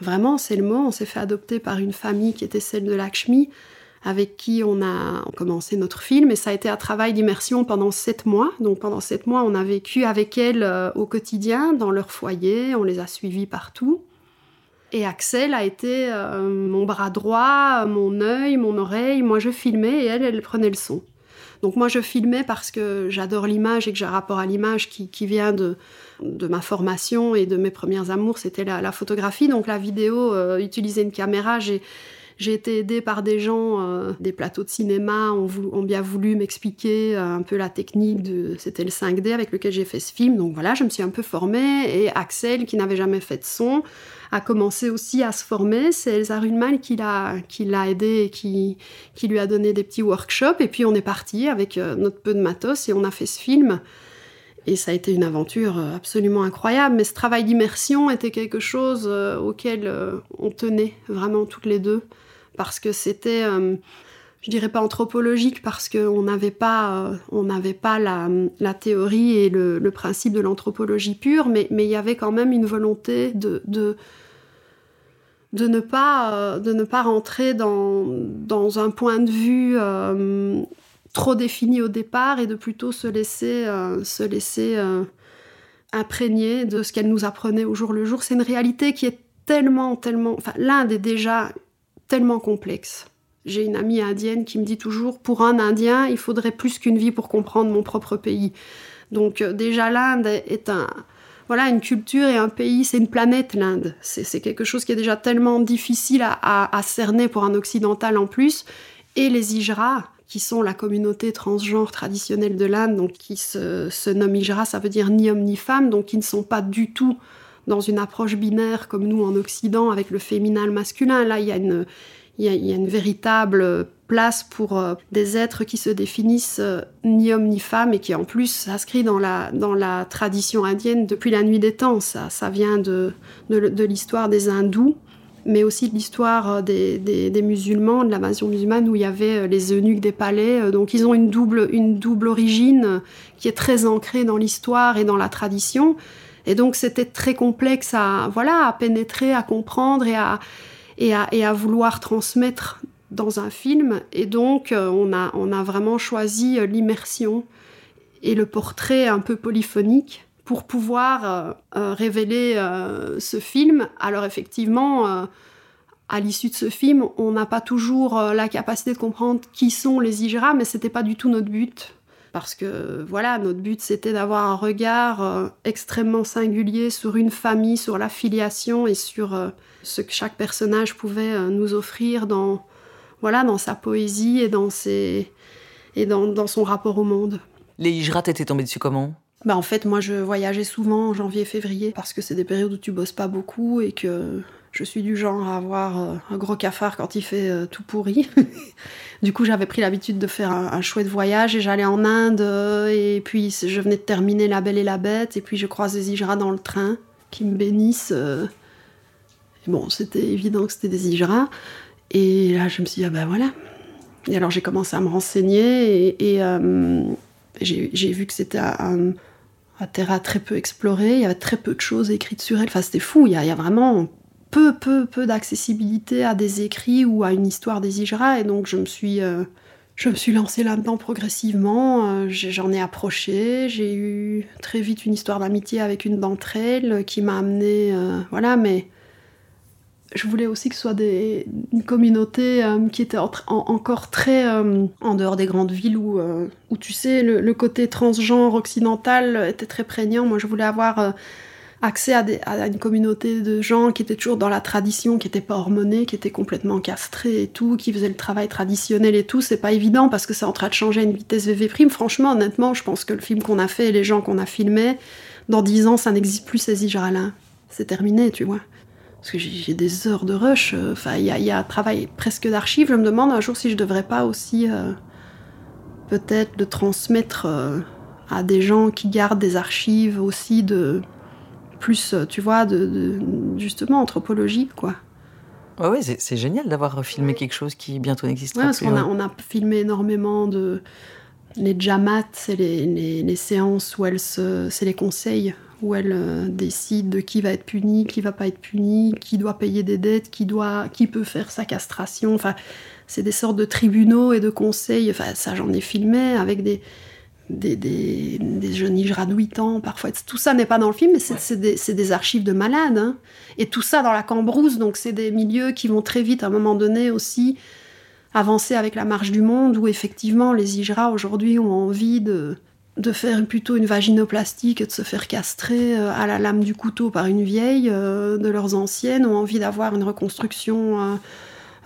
Vraiment, c'est le mot, on s'est fait adopter par une famille qui était celle de Lakshmi avec qui on a commencé notre film. Et ça a été un travail d'immersion pendant sept mois. Donc pendant sept mois, on a vécu avec elles euh, au quotidien, dans leur foyer, on les a suivies partout. Et Axel a été euh, mon bras droit, mon œil, mon oreille. Moi, je filmais et elle, elle prenait le son. Donc moi, je filmais parce que j'adore l'image et que j'ai un rapport à l'image qui, vient de, de ma formation et de mes premières amours. C'était la, photographie. Donc la vidéo, euh, utiliser une caméra, j'ai été aidée par des gens, euh, des plateaux de cinéma ont, bien voulu m'expliquer euh, un peu la technique de. C'était le 5D avec lequel j'ai fait ce film. Donc voilà, je me suis un peu formée. Et Axel, qui n'avait jamais fait de son, a commencé aussi à se former. C'est Elsa Runmal qui l'a, qui l'a aidé et qui, qui lui a donné des petits workshops. Et puis on est parti avec euh, notre peu de matos et on a fait ce film. Et ça a été une aventure absolument incroyable. Mais ce travail d'immersion était quelque chose auquel on tenait vraiment toutes les deux parce que c'était, euh, je dirais pas anthropologique, parce qu'on n'avait pas, euh, on n'avait pas la, théorie et le, principe de l'anthropologie pure, mais, il y avait quand même une volonté de, de, ne, pas, euh, de ne pas rentrer dans, dans un point de vue trop défini au départ et de plutôt se laisser, se laisser imprégner de ce qu'elle nous apprenait au jour le jour. C'est une réalité qui est tellement, tellement... Enfin, l'Inde est déjà tellement complexe. J'ai une amie indienne qui me dit toujours, pour un Indien, il faudrait plus qu'une vie pour comprendre mon propre pays. Donc euh, déjà l'Inde est un, voilà, une culture et un pays, c'est une planète l'Inde. C'est quelque chose qui est déjà tellement difficile à, cerner pour un occidental en plus. Et les Ijras, qui sont la communauté transgenre traditionnelle de l'Inde, donc qui se, se nomme Ijra, ça veut dire ni homme ni femme, donc qui ne sont pas du tout dans une approche binaire comme nous en Occident avec le féminin, masculin. Là, il y a une, il y, a, une véritable place pour euh, des êtres qui se définissent euh, ni homme ni femme et qui en plus s'inscrit dans la, dans la tradition indienne depuis la nuit des temps. Ça, ça vient de, de, l'histoire des hindous, mais aussi l'histoire euh, des, musulmans, de l'invasion musulmane où il y avait les eunuques des palais. Donc ils ont une double, une double origine qui est très ancrée dans l'histoire et dans la tradition. Et donc c'était très complexe à, voilà, à pénétrer, à comprendre et à et à, vouloir transmettre dans un film. Et donc, euh, on, a, on a vraiment choisi euh, l'immersion et le portrait un peu polyphonique pour pouvoir euh, révéler ce film. Alors effectivement, à l'issue de ce film, on n'a pas toujours la capacité de comprendre qui sont les Ijra, mais c'était pas du tout notre but. Parce que voilà, notre but c'était d'avoir un regard extrêmement singulier sur une famille, sur la filiation et sur ce que chaque personnage pouvait euh, nous offrir dans, voilà, dans sa poésie et dans, ses, et dans, dans son rapport au monde. Les Hijrat étaient tombés dessus comment? Bah en fait, moi, je voyageais souvent en janvier-février parce que c'est des périodes où tu bosses pas beaucoup et que je suis du genre à avoir euh, un gros cafard quand il fait euh, tout pourri. <laughs> du coup, j'avais pris l'habitude de faire un, chouette voyage et j'allais en Inde et puis je venais de terminer La Belle et la Bête et puis je croise des Hijras dans le train qui me bénissent. Bon, c'était évident que c'était des Ijras. Et là, je me suis dit, ah ben voilà. Et alors, j'ai commencé à me renseigner et, euh, j'ai vu que c'était un, terrain très peu exploré. Il y avait très peu de choses écrites sur elle. Enfin, c'était fou. Il y, a, vraiment peu, peu, peu d'accessibilité à des écrits ou à une histoire des Ijras. Et donc, je me suis. Euh, je me suis lancée là-dedans progressivement, euh, j'en ai approché, j'ai eu très vite une histoire d'amitié avec une d'entre elles qui m'a amené, voilà, mais je voulais aussi que ce soit des, une communauté euh, qui était encore très euh, en dehors des grandes villes où, euh, où tu sais, le, côté transgenre occidental était très prégnant. Moi, je voulais avoir accès à, à, une communauté de gens qui étaient toujours dans la tradition, qui n'étaient pas hormonés, qui étaient complètement castrés et tout, qui faisaient le travail traditionnel et tout. C'est pas évident parce que c'est en train de changer à une vitesse VV prime. Franchement, honnêtement, je pense que le film qu'on a fait et les gens qu'on a filmés, dans dix ans, ça n'existe plus ces Ijralins. C'est terminé, tu vois parce que j'ai des heures de rush. Euh, enfin, il y, a un travail presque d'archives. Je me demande un jour si je devrais pas aussi euh, peut-être le transmettre euh, à des gens qui gardent des archives aussi de plus, tu vois, de, justement anthropologique, quoi. Ouais, ouais c'est génial d'avoir filmé quelque chose qui bientôt ouais, parce qu'on a, on a filmé énormément de les jamats, c'est les, les, les, séances où elles se, c'est les conseils où elle euh, décide de qui va être puni, qui va pas être puni, qui doit payer des dettes, qui doit, qui peut faire sa castration. Enfin, c'est des sortes de tribunaux et de conseils. Enfin, ça, j'en ai filmé avec des des, des, jeunes de 8 ans, parfois. Tout ça n'est pas dans le film, mais c'est des, des, archives de malades. Hein. Et tout ça dans la cambrousse, donc c'est des milieux qui vont très vite, à un moment donné aussi, avancer avec la marche du monde, où effectivement les Ijra aujourd'hui ont envie de, de faire plutôt une vaginoplastie que de se faire castrer euh, à la lame du couteau par une vieille euh, de leurs anciennes, ont envie d'avoir une reconstruction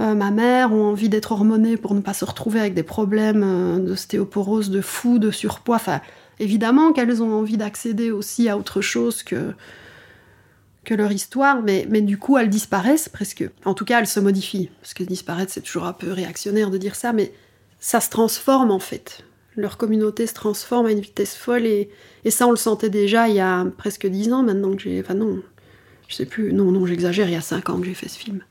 euh, mammaire, ont envie d'être hormonées pour ne pas se retrouver avec des problèmes d'ostéoporose, de fou, de surpoids. Enfin, évidemment qu'elles ont envie d'accéder aussi à autre chose que, leur histoire, mais, mais du coup elles disparaissent presque. En tout cas, elles se modifient. Parce que disparaître, c'est toujours un peu réactionnaire de dire ça, mais ça se transforme en fait leur communauté se transforme à une vitesse folle et, ça on le sentait déjà il y a presque dix ans maintenant que j'ai... Enfin non, je sais plus, non, non, j'exagère, il y a cinq ans que j'ai fait ce film.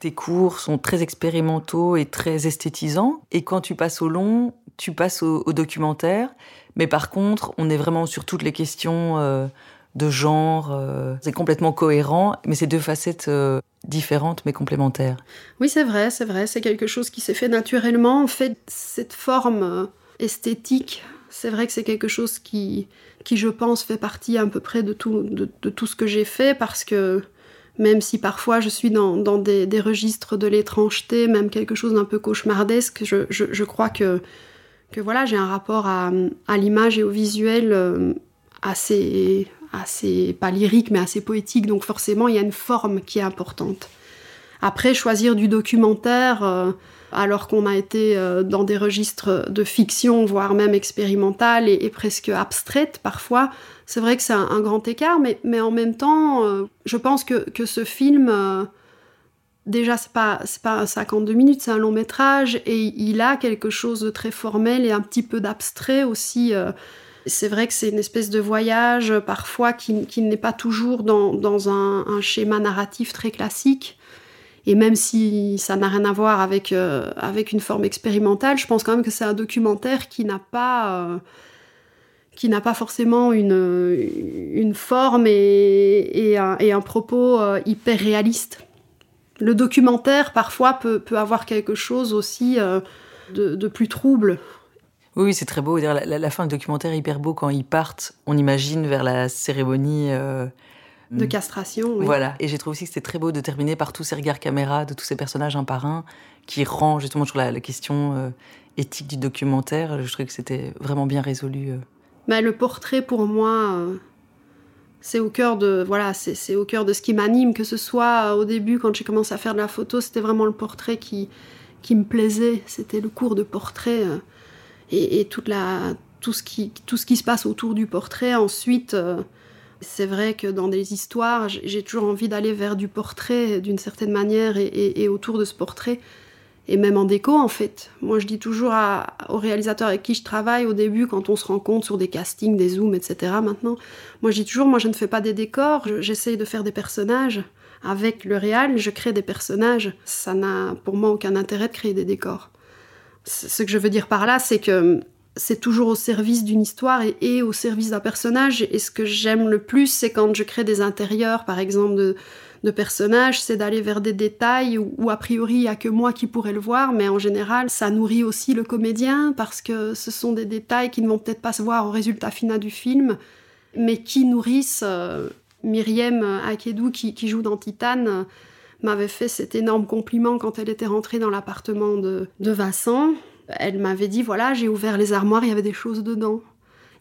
Tes cours sont très expérimentaux et très esthétisants et quand tu passes au long, tu passes au, documentaire, mais par contre on est vraiment sur toutes les questions... Euh, de genre, euh, c'est complètement cohérent, mais c'est deux facettes euh, différentes mais complémentaires. Oui, c'est vrai, c'est vrai, c'est quelque chose qui s'est fait naturellement. En fait, cette forme esthétique, c'est vrai que c'est quelque chose qui, qui, je pense, fait partie à peu près de tout, de, tout ce que j'ai fait parce que même si parfois je suis dans, des, registres de l'étrangeté, même quelque chose d'un peu cauchemardesque, je, je, crois que, que voilà, j'ai un rapport à, l'image et au visuel euh, assez, assez, pas lyrique, mais assez poétique, donc forcément, il y a une forme qui est importante. Après, choisir du documentaire, euh, alors qu'on a été euh, dans des registres de fiction, voire même expérimentale et, presque abstraite parfois, c'est vrai que c'est un, grand écart, mais, en même temps, je pense que, ce film déjà c'est pas c'est pas 52 minutes, c'est un long métrage et il a quelque chose de très formel et un petit peu d'abstrait aussi. Euh. C'est vrai que c'est une espèce de voyage parfois qui, n'est pas toujours dans, un, schéma narratif très classique. Et même si ça n'a rien à voir avec, euh, avec une forme expérimentale, je pense quand même que c'est un documentaire qui n'a pas, euh, pas forcément une, une forme et, un, et un, propos hyper réaliste le documentaire parfois peut, avoir quelque chose aussi euh, de, plus trouble. Oui, c'est très beau. La, la, fin du documentaire est hyper beau quand ils partent. On imagine vers la cérémonie. Euh, de castration. Oui. Voilà. Et j'ai trouvé aussi que c'était très beau de terminer par tous ces regards caméra de tous ces personnages un par un qui rend justement sur la, question euh, éthique du documentaire. Je trouvais que c'était vraiment bien résolu. Mais le portrait pour moi c'est au cœur de voilà c'est au cœur de ce qui m'anime que ce soit euh, au début quand j'ai commencé à faire de la photo c'était vraiment le portrait qui qui me plaisait c'était le cours de portrait euh, et, toute la tout ce qui tout ce qui se passe autour du portrait ensuite euh, c'est vrai que dans des histoires j'ai toujours envie d'aller vers du portrait d'une certaine manière et, autour de ce portrait et même en déco en fait. Moi je dis toujours aux réalisateurs avec qui je travaille au début quand on se rencontre sur des castings, des zooms, etc. Maintenant, moi je dis toujours moi je ne fais pas des décors, j'essaye de faire des personnages. Avec le réal, je crée des personnages. Ça n'a pour moi aucun intérêt de créer des décors. Ce que je veux dire par là, c'est que c'est toujours au service d'une histoire et, au service d'un personnage. Et ce que j'aime le plus, c'est quand je crée des intérieurs, par exemple, de, personnages, c'est d'aller vers des détails où, a priori il n'y a que moi qui pourrais le voir, mais en général ça nourrit aussi le comédien parce que ce sont des détails qui ne vont peut-être pas se voir au résultat final du film, mais qui nourrissent. Euh, Myriam Akedou qui, joue dans Titane m'avait fait cet énorme compliment quand elle était rentrée dans l'appartement de, de Vincent. Elle m'avait dit voilà, j'ai ouvert les armoires, il y avait des choses dedans.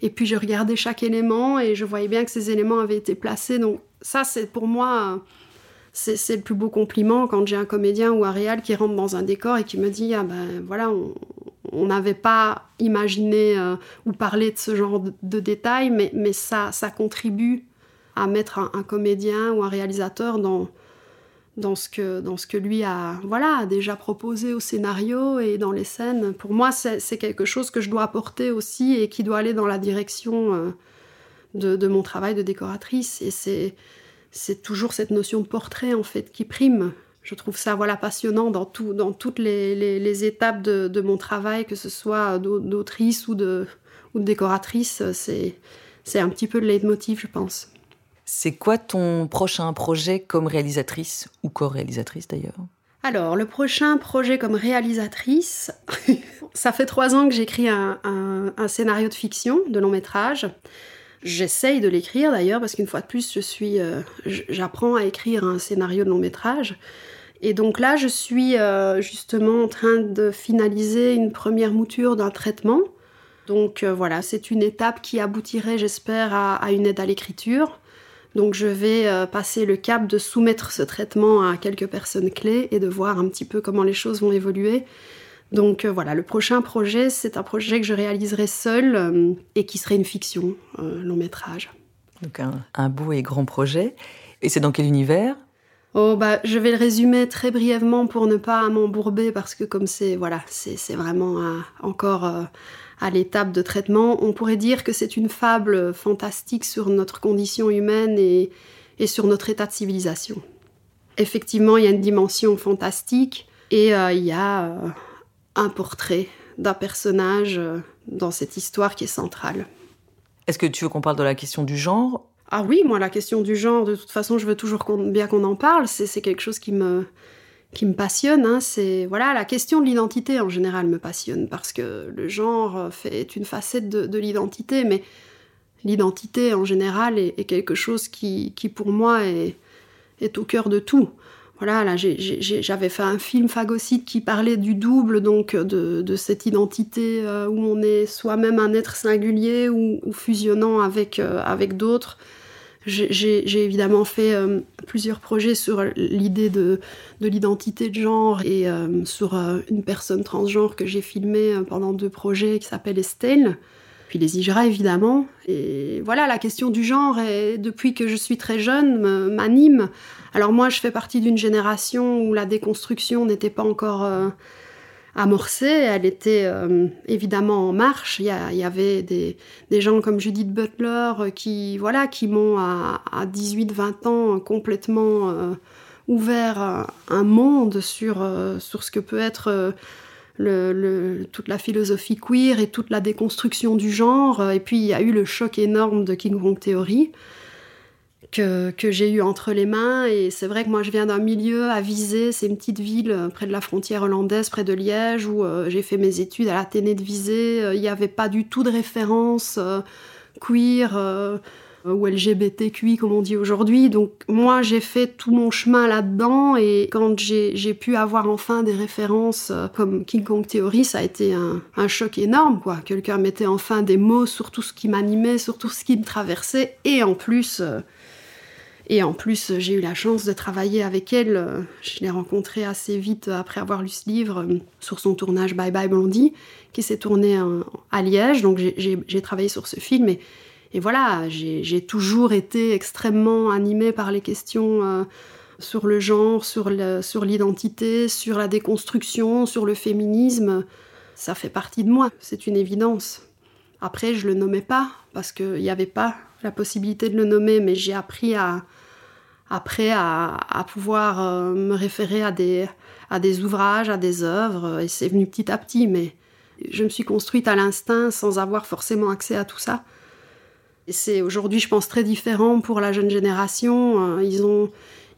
Et puis je regardais chaque élément et je voyais bien que ces éléments avaient été placés. Donc ça, c'est pour moi c'est le plus beau compliment quand j'ai un comédien ou un réal qui rentre dans un décor et qui me dit ah ben voilà on n'avait pas imaginé euh, ou parlé de ce genre de, détails mais, mais ça, ça contribue à mettre un, comédien ou un réalisateur dans, dans, ce que, dans ce que lui a voilà, déjà proposé au scénario et dans les scènes. Pour moi, c'est quelque chose que je dois apporter aussi et qui doit aller dans la direction euh, de, mon travail de décoratrice. Et c'est toujours cette notion de portrait en fait qui prime. Je trouve ça voilà passionnant dans, tout, dans toutes les, étapes de, mon travail, que ce soit d'autrice ou de, ou de décoratrice. C'est un petit peu le leitmotiv, je pense. C'est quoi ton prochain projet comme réalisatrice ou co-réalisatrice d'ailleurs? Alors, le prochain projet comme réalisatrice, <laughs> ça fait trois ans que j'écris un, scénario de fiction, de long métrage. J'essaye de l'écrire d'ailleurs parce qu'une fois de plus, je suis, euh, j'apprends à écrire un scénario de long métrage. Et donc là, je suis euh, justement en train de finaliser une première mouture d'un traitement. Donc euh, voilà, c'est une étape qui aboutirait, j'espère, à, une aide à l'écriture. Donc je vais passer le cap de soumettre ce traitement à quelques personnes clés et de voir un petit peu comment les choses vont évoluer. Donc euh, voilà, le prochain projet, c'est un projet que je réaliserai seul euh, et qui serait une fiction, un long métrage. Donc un, beau et grand projet. Et c'est dans quel univers? Oh bah, je vais le résumer très brièvement pour ne pas m'embourber parce que comme c'est voilà, c'est vraiment encore euh, à l'étape de traitement, on pourrait dire que c'est une fable fantastique sur notre condition humaine et, et, sur notre état de civilisation. Effectivement, il y a une dimension fantastique et il y a un portrait d'un personnage euh, dans cette histoire qui est centrale. Est-ce que tu veux qu'on parle de la question du genre? Ah oui, moi la question du genre, de toute façon, je veux toujours bien qu'on en parle. C'est quelque chose qui me qui me passionne. Hein. C'est voilà la question de l'identité en général me passionne parce que le genre fait une facette de, l'identité, mais l'identité en général est, quelque chose qui, qui pour moi est, est au cœur de tout voilà, là, j'avais fait un film phagocyte qui parlait du double, donc de, cette identité euh, où on est soi-même un être singulier ou, fusionnant avec, euh, avec d'autres. J'ai évidemment fait euh, plusieurs projets sur l'idée de, de l'identité de genre et sur une personne transgenre que j'ai filmée pendant deux projets qui s'appelle Estelle puis les Hijra évidemment. Et voilà, la question du genre, depuis que je suis très jeune, m'anime. Alors moi, je fais partie d'une génération où la déconstruction n'était pas encore euh, amorcée, elle était euh, évidemment en marche. Il y, avait des, gens comme Judith Butler euh, qui, voilà, qui m'ont à, 18-20 ans complètement ouvert un monde sur, sur ce que peut être toute la philosophie queer et toute la déconstruction du genre. Et puis il y a eu le choc énorme de King Kong Theory que, j'ai eu entre les mains. Et c'est vrai que moi je viens d'un milieu avisé, c'est une petite ville euh, près de la frontière hollandaise, près de Liège, où euh, j'ai fait mes études à l'Athénée de Visé. Euh, il n'y avait pas du tout de référence queer ou LGBTQI comme on dit aujourd'hui. Donc moi j'ai fait tout mon chemin là-dedans et quand j'ai pu avoir enfin des références comme King Kong Theory, ça a été un, choc énorme quoi. Quelqu'un mettait enfin des mots sur tout ce qui m'animait, sur tout ce qui me traversait et en plus... Euh, et en plus, j'ai eu la chance de travailler avec elle. Je l'ai rencontrée assez vite après avoir lu ce livre sur son tournage Bye Bye Blondie, qui s'est tourné à Liège. Donc j'ai travaillé sur ce film et et voilà, j'ai toujours été extrêmement animée par les questions euh, sur le genre, sur l'identité, sur, la déconstruction, sur le féminisme. Ça fait partie de moi, c'est une évidence. Après, je le nommais pas parce qu'il n'y avait pas la possibilité de le nommer, mais j'ai appris à, après à, pouvoir euh, me référer à des, ouvrages, à des œuvres, et c'est venu petit à petit, mais je me suis construite à l'instinct sans avoir forcément accès à tout ça. C'est aujourd'hui, je pense, très différent pour la jeune génération. Euh, ils ont,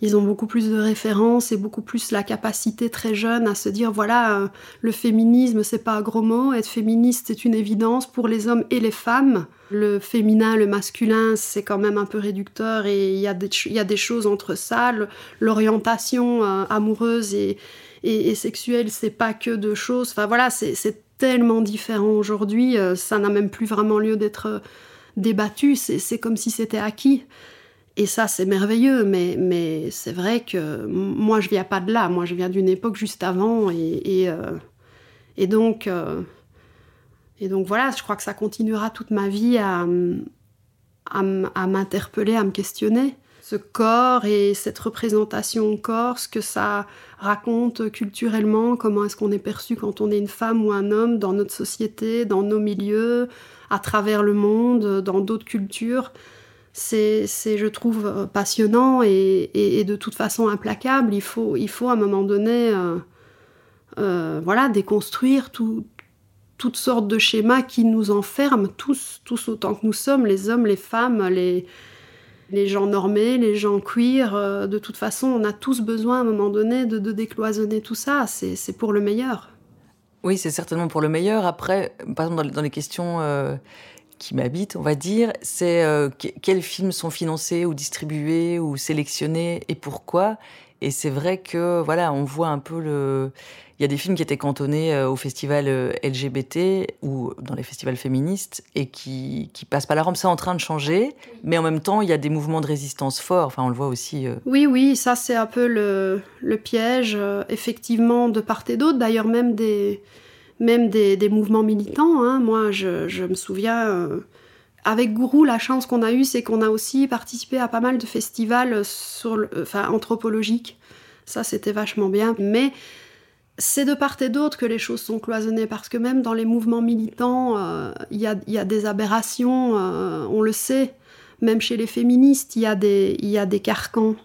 ils ont beaucoup plus de références et beaucoup plus la capacité très jeune à se dire voilà, euh, le féminisme, c'est pas un gros mot. Être féministe, c'est une évidence pour les hommes et les femmes. Le féminin, le masculin, c'est quand même un peu réducteur et il y, a des, y a des choses entre ça. L'orientation euh, amoureuse et, et, sexuelle, c'est pas que deux choses. Enfin voilà, c'est tellement différent aujourd'hui. ça n'a même plus vraiment lieu d'être débattu, c'est comme si c'était acquis. Et ça, c'est merveilleux, mais, mais c'est vrai que moi, je viens pas de là. Moi, je viens d'une époque juste avant. Et, et, euh, donc, euh, et donc, voilà, je crois que ça continuera toute ma vie à, à, m'interpeller, à me questionner. Ce corps et cette représentation corps, ce que ça raconte culturellement, comment est-ce qu'on est perçu quand on est une femme ou un homme dans notre société, dans nos milieux, à travers le monde, dans d'autres cultures. C'est, je trouve, euh, passionnant et, de toute façon implacable. Il faut, il faut à un moment donné, euh, euh, voilà, déconstruire toutes sortes de schémas qui nous enferment tous, tous autant que nous sommes, les hommes, les femmes, les, les gens normés, les gens queer. de toute façon, on a tous besoin à un moment donné de, de décloisonner tout ça. C'est pour le meilleur. Oui, c'est certainement pour le meilleur. Après, par exemple, dans les questions qui m'habitent, on va dire, c'est euh, quels films sont financés ou distribués ou sélectionnés et pourquoi. Et c'est vrai que, voilà, on voit un peu le. Il y a des films qui étaient cantonnés euh, au festival LGBT ou dans les festivals féministes et qui, qui passent pas la rampe. C'est en train de changer, mais en même temps, il y a des mouvements de résistance forts. Enfin, on le voit aussi. Oui, oui, ça, c'est un peu le, le piège, effectivement, de part et d'autre. D'ailleurs, même des même des, mouvements militants. Hein. Moi, je, me souviens, euh, avec Gourou, la chance qu'on a eue, c'est qu'on a aussi participé à pas mal de festivals sur enfin, anthropologiques. Ça, c'était vachement bien. Mais c'est de part et d'autre que les choses sont cloisonnées, parce que même dans les mouvements militants, euh, il y, a, des aberrations, euh, on le sait. Même chez les féministes, il y, des, y a des carcans.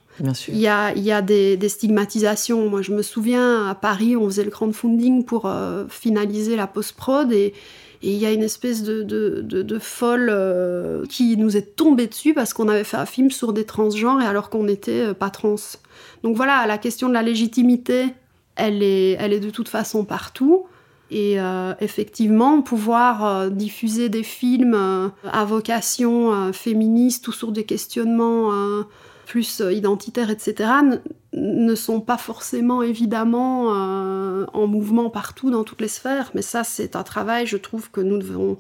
Il y a, il y a des, stigmatisations. Moi, je me souviens, à Paris, on faisait le crowdfunding pour euh, finaliser la post-prod et, il y a une espèce de, de, de, folle euh, qui nous est tombée dessus parce qu'on avait fait un film sur des transgenres et alors qu'on n'était euh, pas trans. Donc voilà, la question de la légitimité, elle est, elle est de toute façon partout. Et effectivement, pouvoir diffuser des films à vocation féministe ou sur des questionnements plus euh, identitaire, etc., ne sont pas forcément évidemment euh, en mouvement partout dans toutes les sphères, mais ça c'est un travail, je trouve, que nous devons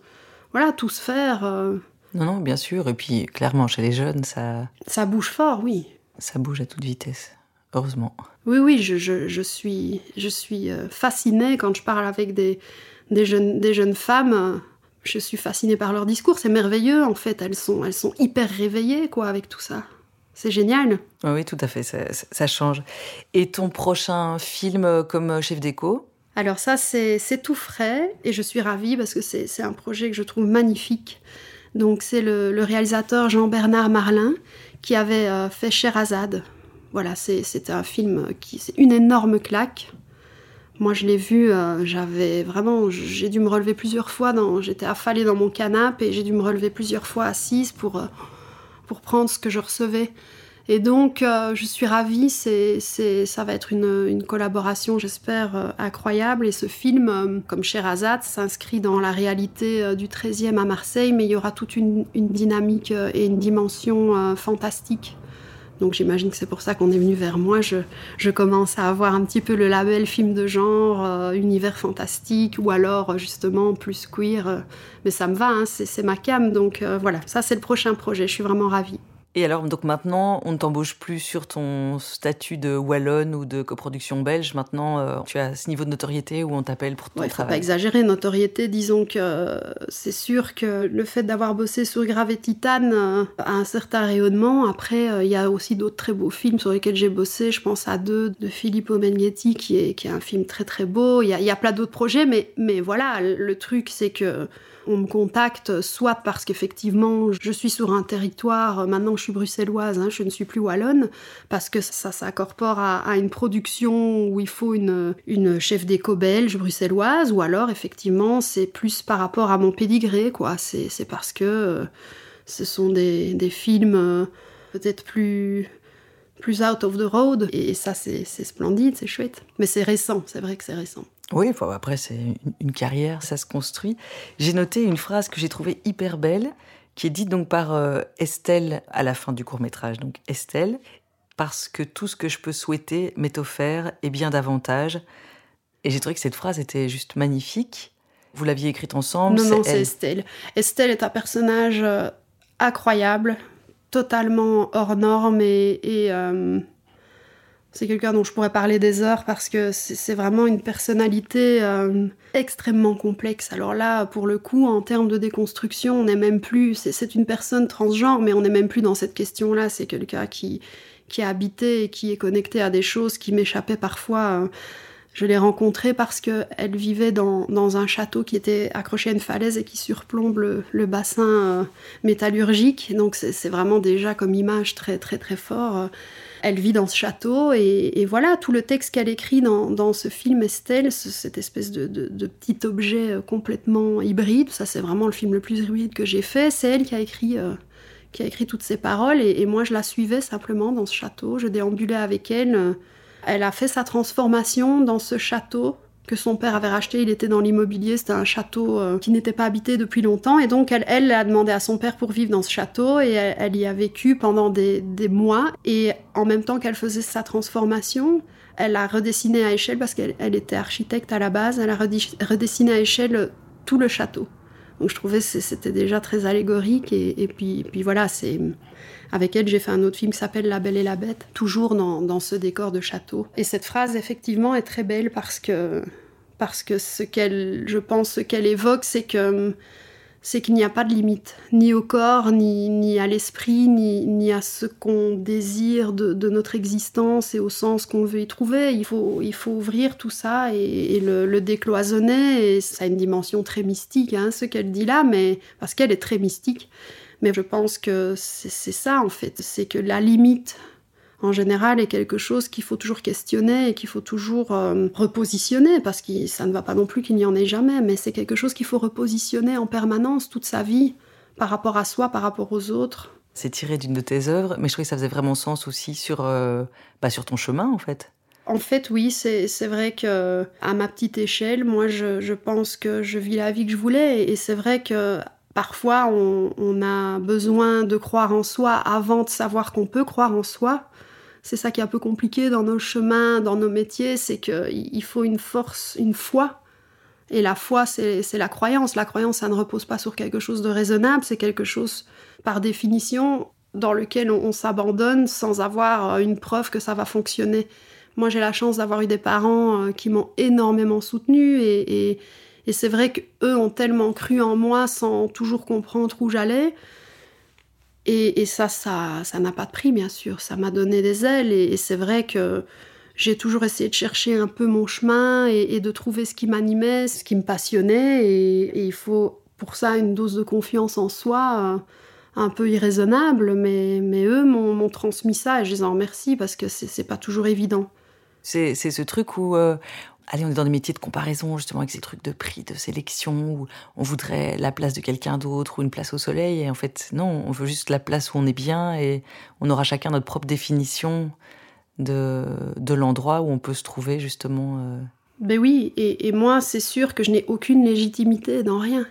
voilà, tous faire. Euh. Non, non, bien sûr, et puis clairement chez les jeunes, ça... Ça bouge fort, oui. Ça bouge à toute vitesse, heureusement. Oui, oui, je, je, je suis, je suis fascinée quand je parle avec des, des, jeunes, des jeunes femmes. Je suis fascinée par leur discours, c'est merveilleux en fait, elles sont, elles sont hyper réveillées quoi avec tout ça. C'est génial. Oui, tout à fait, ça, change. Et ton prochain film euh, comme chef d'écho? Alors ça, c'est tout frais et je suis ravie parce que c'est un projet que je trouve magnifique. Donc c'est le, réalisateur Jean-Bernard Marlin qui avait euh, fait Sherazade. Voilà, c'était un film qui c'est une énorme claque. Moi, je l'ai vu, euh, j'avais vraiment, j'ai dû me relever plusieurs fois. J'étais affalée dans mon canapé et j'ai dû me relever plusieurs fois assise pour pour prendre ce que je recevais. Et donc, euh, je suis ravie, c'est, ça va être une, collaboration, j'espère, euh, incroyable. Et ce film, euh, comme Sherazade, s'inscrit dans la réalité du 13e à Marseille, mais il y aura toute une dynamique et une dimension fantastique donc j'imagine que c'est pour ça qu'on est venu vers moi. Je, commence à avoir un petit peu le label film de genre, euh, univers fantastique, ou alors euh, justement plus queer. Euh, mais ça me va, hein, c'est ma cam. Donc voilà, ça c'est le prochain projet. Je suis vraiment ravie. Et alors, donc maintenant, on ne t'embauche plus sur ton statut de Wallonne ou de coproduction belge. Maintenant, euh, tu as ce niveau de notoriété où on t'appelle pour ton ouais, travail. Faut pas exagérer, notoriété. Disons que c'est sûr que le fait d'avoir bossé sur Gravé Titane euh, a un certain rayonnement. Après, euh, il y a aussi d'autres très beaux films sur lesquels j'ai bossé. Je pense à deux de Filippo Menghetti, qui est, qui est un film très très beau. Il y a, y a plein d'autres projets, mais, mais voilà, le truc, c'est que on me contacte soit parce qu'effectivement je suis sur un territoire, maintenant je suis bruxelloise, hein, je ne suis plus wallonne, parce que ça s'incorpore à, une production où il faut une, une chef d'éco belge bruxelloise, ou alors effectivement c'est plus par rapport à mon pédigré, quoi. C'est parce que euh, ce sont des, films euh, peut-être plus plus out of the road. Et ça, c'est splendide, c'est chouette. Mais c'est récent, c'est vrai que c'est récent. Oui, après, c'est une, carrière, ça se construit. J'ai noté une phrase que j'ai trouvée hyper belle, qui est dite donc par euh, Estelle à la fin du court métrage. Donc Estelle, parce que tout ce que je peux souhaiter m'est offert et bien davantage. Et j'ai trouvé que cette phrase était juste magnifique. Vous l'aviez écrite ensemble Non, non, c'est Estelle. Estelle est un personnage euh, incroyable, totalement hors norme et, euh, c'est quelqu'un dont je pourrais parler des heures parce que c'est vraiment une personnalité euh, extrêmement complexe. Alors là, pour le coup, en termes de déconstruction, on n'est même plus. C'est une personne transgenre, mais on n'est même plus dans cette question-là. C'est quelqu'un qui, qui a habité et qui est connecté à des choses qui m'échappaient parfois. Euh, je l'ai rencontrée parce qu'elle vivait dans, dans, un château qui était accroché à une falaise et qui surplombe le, bassin euh, métallurgique. Donc c'est vraiment déjà comme image très très très fort. Elle vit dans ce château et, voilà, tout le texte qu'elle écrit dans, ce film Estelle, cette espèce de, petit objet euh, complètement hybride, ça c'est vraiment le film le plus hybride que j'ai fait, c'est elle qui a écrit... Euh, qui a écrit toutes ces paroles et, moi je la suivais simplement dans ce château, je déambulais avec elle. Elle a fait sa transformation dans ce château que son père avait racheté. Il était dans l'immobilier, c'était un château euh, qui n'était pas habité depuis longtemps. Et donc, elle, elle a demandé à son père pour vivre dans ce château et elle, y a vécu pendant des, mois. Et en même temps qu'elle faisait sa transformation, elle a redessiné à échelle, parce qu'elle était architecte à la base, elle a redessiné à échelle tout le château. Donc je trouvais que c'était déjà très allégorique. Et, puis, voilà, c'est avec elle, j'ai fait un autre film qui s'appelle La Belle et la Bête, toujours dans, ce décor de château. Et cette phrase, effectivement, est très belle parce que, parce que ce qu'elle, je pense, ce qu'elle évoque, c'est que c'est qu'il n'y a pas de limite, ni au corps, ni, ni à l'esprit, ni, ni, à ce qu'on désire de, notre existence et au sens qu'on veut y trouver. Il faut, il faut ouvrir tout ça et, le, décloisonner. Et ça a une dimension très mystique, hein, ce qu'elle dit là, mais parce qu'elle est très mystique. Mais je pense que c'est ça en fait, c'est que la limite en général est quelque chose qu'il faut toujours questionner et qu'il faut toujours euh, repositionner parce que ça ne va pas non plus qu'il n'y en ait jamais, mais c'est quelque chose qu'il faut repositionner en permanence toute sa vie par rapport à soi, par rapport aux autres. C'est tiré d'une de tes œuvres, mais je trouvais que ça faisait vraiment sens aussi sur, euh, bah, sur ton chemin en fait. En fait, oui, c'est vrai que à ma petite échelle, moi, je, je, pense que je vis la vie que je voulais, et c'est vrai que Parfois, on, a besoin de croire en soi avant de savoir qu'on peut croire en soi. C'est ça qui est un peu compliqué dans nos chemins, dans nos métiers, c'est qu'il faut une force, une foi. Et la foi, c'est la croyance. La croyance, ça ne repose pas sur quelque chose de raisonnable, c'est quelque chose, par définition, dans lequel on, s'abandonne sans avoir euh, une preuve que ça va fonctionner. Moi, j'ai la chance d'avoir eu des parents euh, qui m'ont énormément soutenue et, c'est vrai qu'eux ont tellement cru en moi sans toujours comprendre où j'allais. Et, ça, ça, ça n'a pas de prix, bien sûr. Ça m'a donné des ailes et, c'est vrai que j'ai toujours essayé de chercher un peu mon chemin et, de trouver ce qui m'animait, ce qui me passionnait. Et, il faut pour ça une dose de confiance en soi. Euh, un peu irraisonnable, mais, mais eux m'ont transmis ça et je les en remercie parce que c'est pas toujours évident. C'est ce truc où, euh, allez, on est dans des métiers de comparaison, justement, avec ces trucs de prix, de sélection, où on voudrait la place de quelqu'un d'autre ou une place au soleil. Et en fait, non, on veut juste la place où on est bien et on aura chacun notre propre définition de, de l'endroit où on peut se trouver, justement. Euh. Ben oui, et, moi, c'est sûr que je n'ai aucune légitimité dans rien.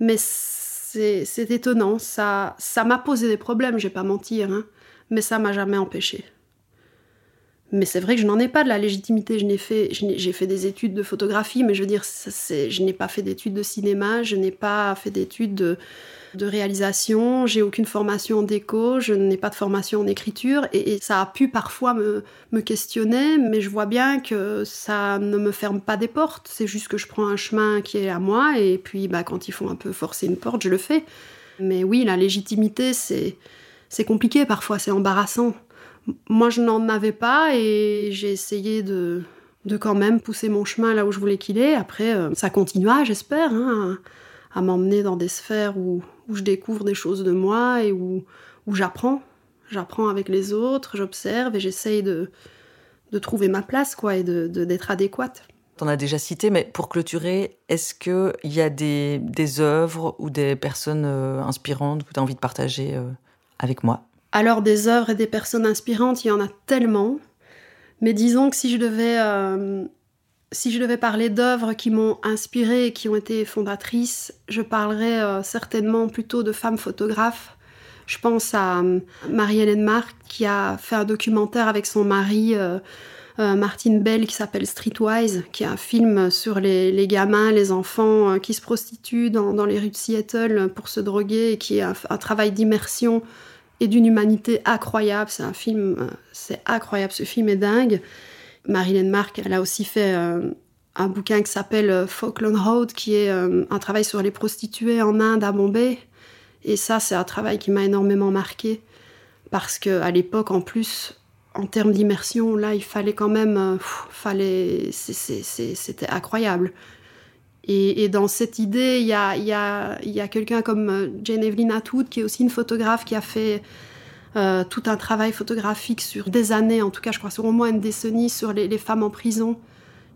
Mais c'est étonnant. Ça ça m'a posé des problèmes, je vais pas mentir, hein, mais ça m'a jamais empêché. Mais c'est vrai que je n'en ai pas de la légitimité. Je n'ai fait, j'ai fait des études de photographie, mais je veux dire, je n'ai pas fait d'études de cinéma, je n'ai pas fait d'études de, réalisation, j'ai aucune formation en déco, je n'ai pas de formation en écriture, et, ça a pu parfois me, questionner, mais je vois bien que ça ne me ferme pas des portes, c'est juste que je prends un chemin qui est à moi, et puis bah, quand il faut un peu forcer une porte, je le fais. Mais oui, la légitimité, c'est compliqué parfois, c'est embarrassant. Moi, je n'en avais pas, et j'ai essayé de, de quand même pousser mon chemin là où je voulais qu'il est. Après, euh, ça continua, j'espère, hein, à m'emmener dans des sphères où, où je découvre des choses de moi et où, où j'apprends. J'apprends avec les autres, j'observe et j'essaye de, de trouver ma place quoi, et d'être de, d'être adéquate. Tu en as déjà cité, mais pour clôturer, est-ce qu'il y a des, des œuvres ou des personnes euh, inspirantes que tu as envie de partager euh, avec moi? Alors, des œuvres et des personnes inspirantes, il y en a tellement. Mais disons que si je devais euh, si je devais parler d'œuvres qui m'ont inspirée et qui ont été fondatrices, je parlerais euh, certainement plutôt de femmes photographes. Je pense à euh, Marie-Hélène Marc qui a fait un documentaire avec son mari Martine Bell qui s'appelle Streetwise, qui est un film sur les, gamins, les enfants qui se prostituent dans, les rues de Seattle pour se droguer et qui est un travail d'immersion et d'une humanité incroyable. C'est un film, c'est incroyable, ce film est dingue. Marilyn Mark, elle a aussi fait euh, un bouquin qui s'appelle euh, Falkland Road, qui est euh, un travail sur les prostituées en Inde, à Bombay. Et ça, c'est un travail qui m'a énormément marqué. Parce qu'à l'époque, en plus, en termes d'immersion, là, il fallait quand même. fallait, c'était incroyable. Et, dans cette idée, il y a, quelqu'un comme Jane Evelyn Atwood, qui est aussi une photographe qui a fait euh, tout un travail photographique sur des années, en tout cas je crois sur au moins une décennie, sur les, femmes en prison.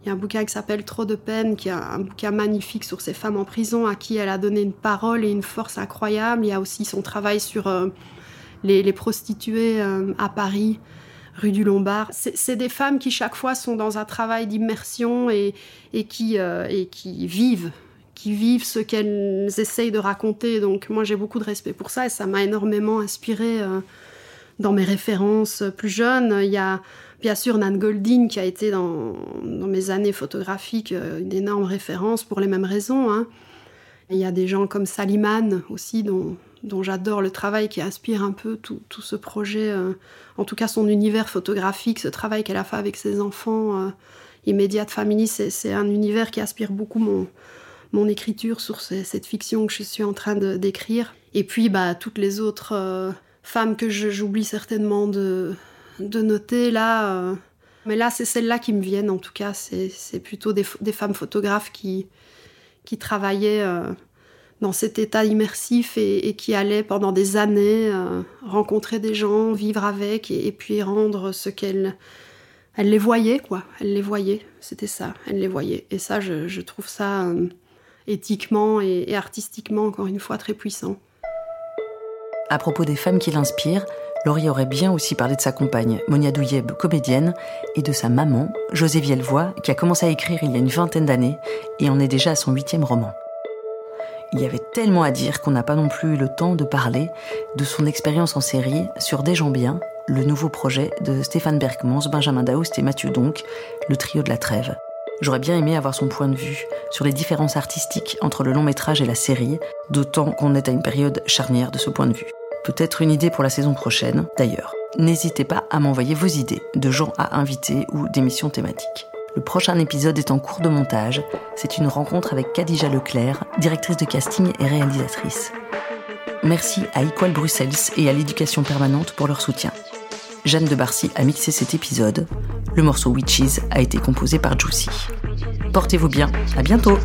Il y a un bouquin qui s'appelle Trop de peine, qui est un bouquin magnifique sur ces femmes en prison à qui elle a donné une parole et une force incroyable. Il y a aussi son travail sur euh, les, prostituées euh, à Paris, rue du Lombard. C'est des femmes qui chaque fois sont dans un travail d'immersion et, et, qui, et qui vivent qui vivent ce qu'elles essayent de raconter. Donc moi j'ai beaucoup de respect pour ça et ça m'a énormément inspiré dans mes références plus jeunes. Il y a bien sûr Nan Goldin qui a été dans, mes années photographiques euh, une énorme référence pour les mêmes raisons. Hein. Il y a des gens comme Saliman aussi dont, j'adore le travail qui inspire un peu tout, ce projet, euh, en tout cas son univers photographique, ce travail qu'elle a fait avec ses enfants. Euh, Family, c'est un univers qui inspire beaucoup mon, mon écriture sur cette fiction que je suis en train d'écrire. Et puis bah, toutes les autres femmes que j'oublie certainement de, de noter là. Euh. mais là, c'est celles-là qui me viennent en tout cas. C'est plutôt des, des, femmes photographes qui, qui travaillaient euh, dans cet état immersif et, qui allaient pendant des années euh, rencontrer des gens, vivre avec et, puis rendre ce qu'elles. Elles les voyaient, quoi. Elles les voyaient. C'était ça. Elles les voyaient. Et ça, je, trouve ça éthiquement et artistiquement, encore une fois, très puissant. À propos des femmes qui l'inspirent, Laurie aurait bien aussi parlé de sa compagne, Monia Douyeb, comédienne, et de sa maman, José Vielvoix, qui a commencé à écrire il y a une vingtaine d'années et en est déjà à son huitième roman. Il y avait tellement à dire qu'on n'a pas non plus eu le temps de parler de son expérience en série sur Des gens bien, le nouveau projet de Stéphane Berkmans, Benjamin Daoust et Mathieu Donc, le trio de la trêve. J'aurais bien aimé avoir son point de vue sur les différences artistiques entre le long métrage et la série, d'autant qu'on est à une période charnière de ce point de vue. Peut-être une idée pour la saison prochaine, d'ailleurs. N'hésitez pas à m'envoyer vos idées de gens à inviter ou d'émissions thématiques. Le prochain épisode est en cours de montage. C'est une rencontre avec Khadija Leclerc, directrice de casting et réalisatrice. Merci à Equal Bruxelles et à l'éducation permanente pour leur soutien. Jeanne de Barcy a mixé cet épisode. Le morceau Witches a été composé par Juicy. Portez-vous bien, à bientôt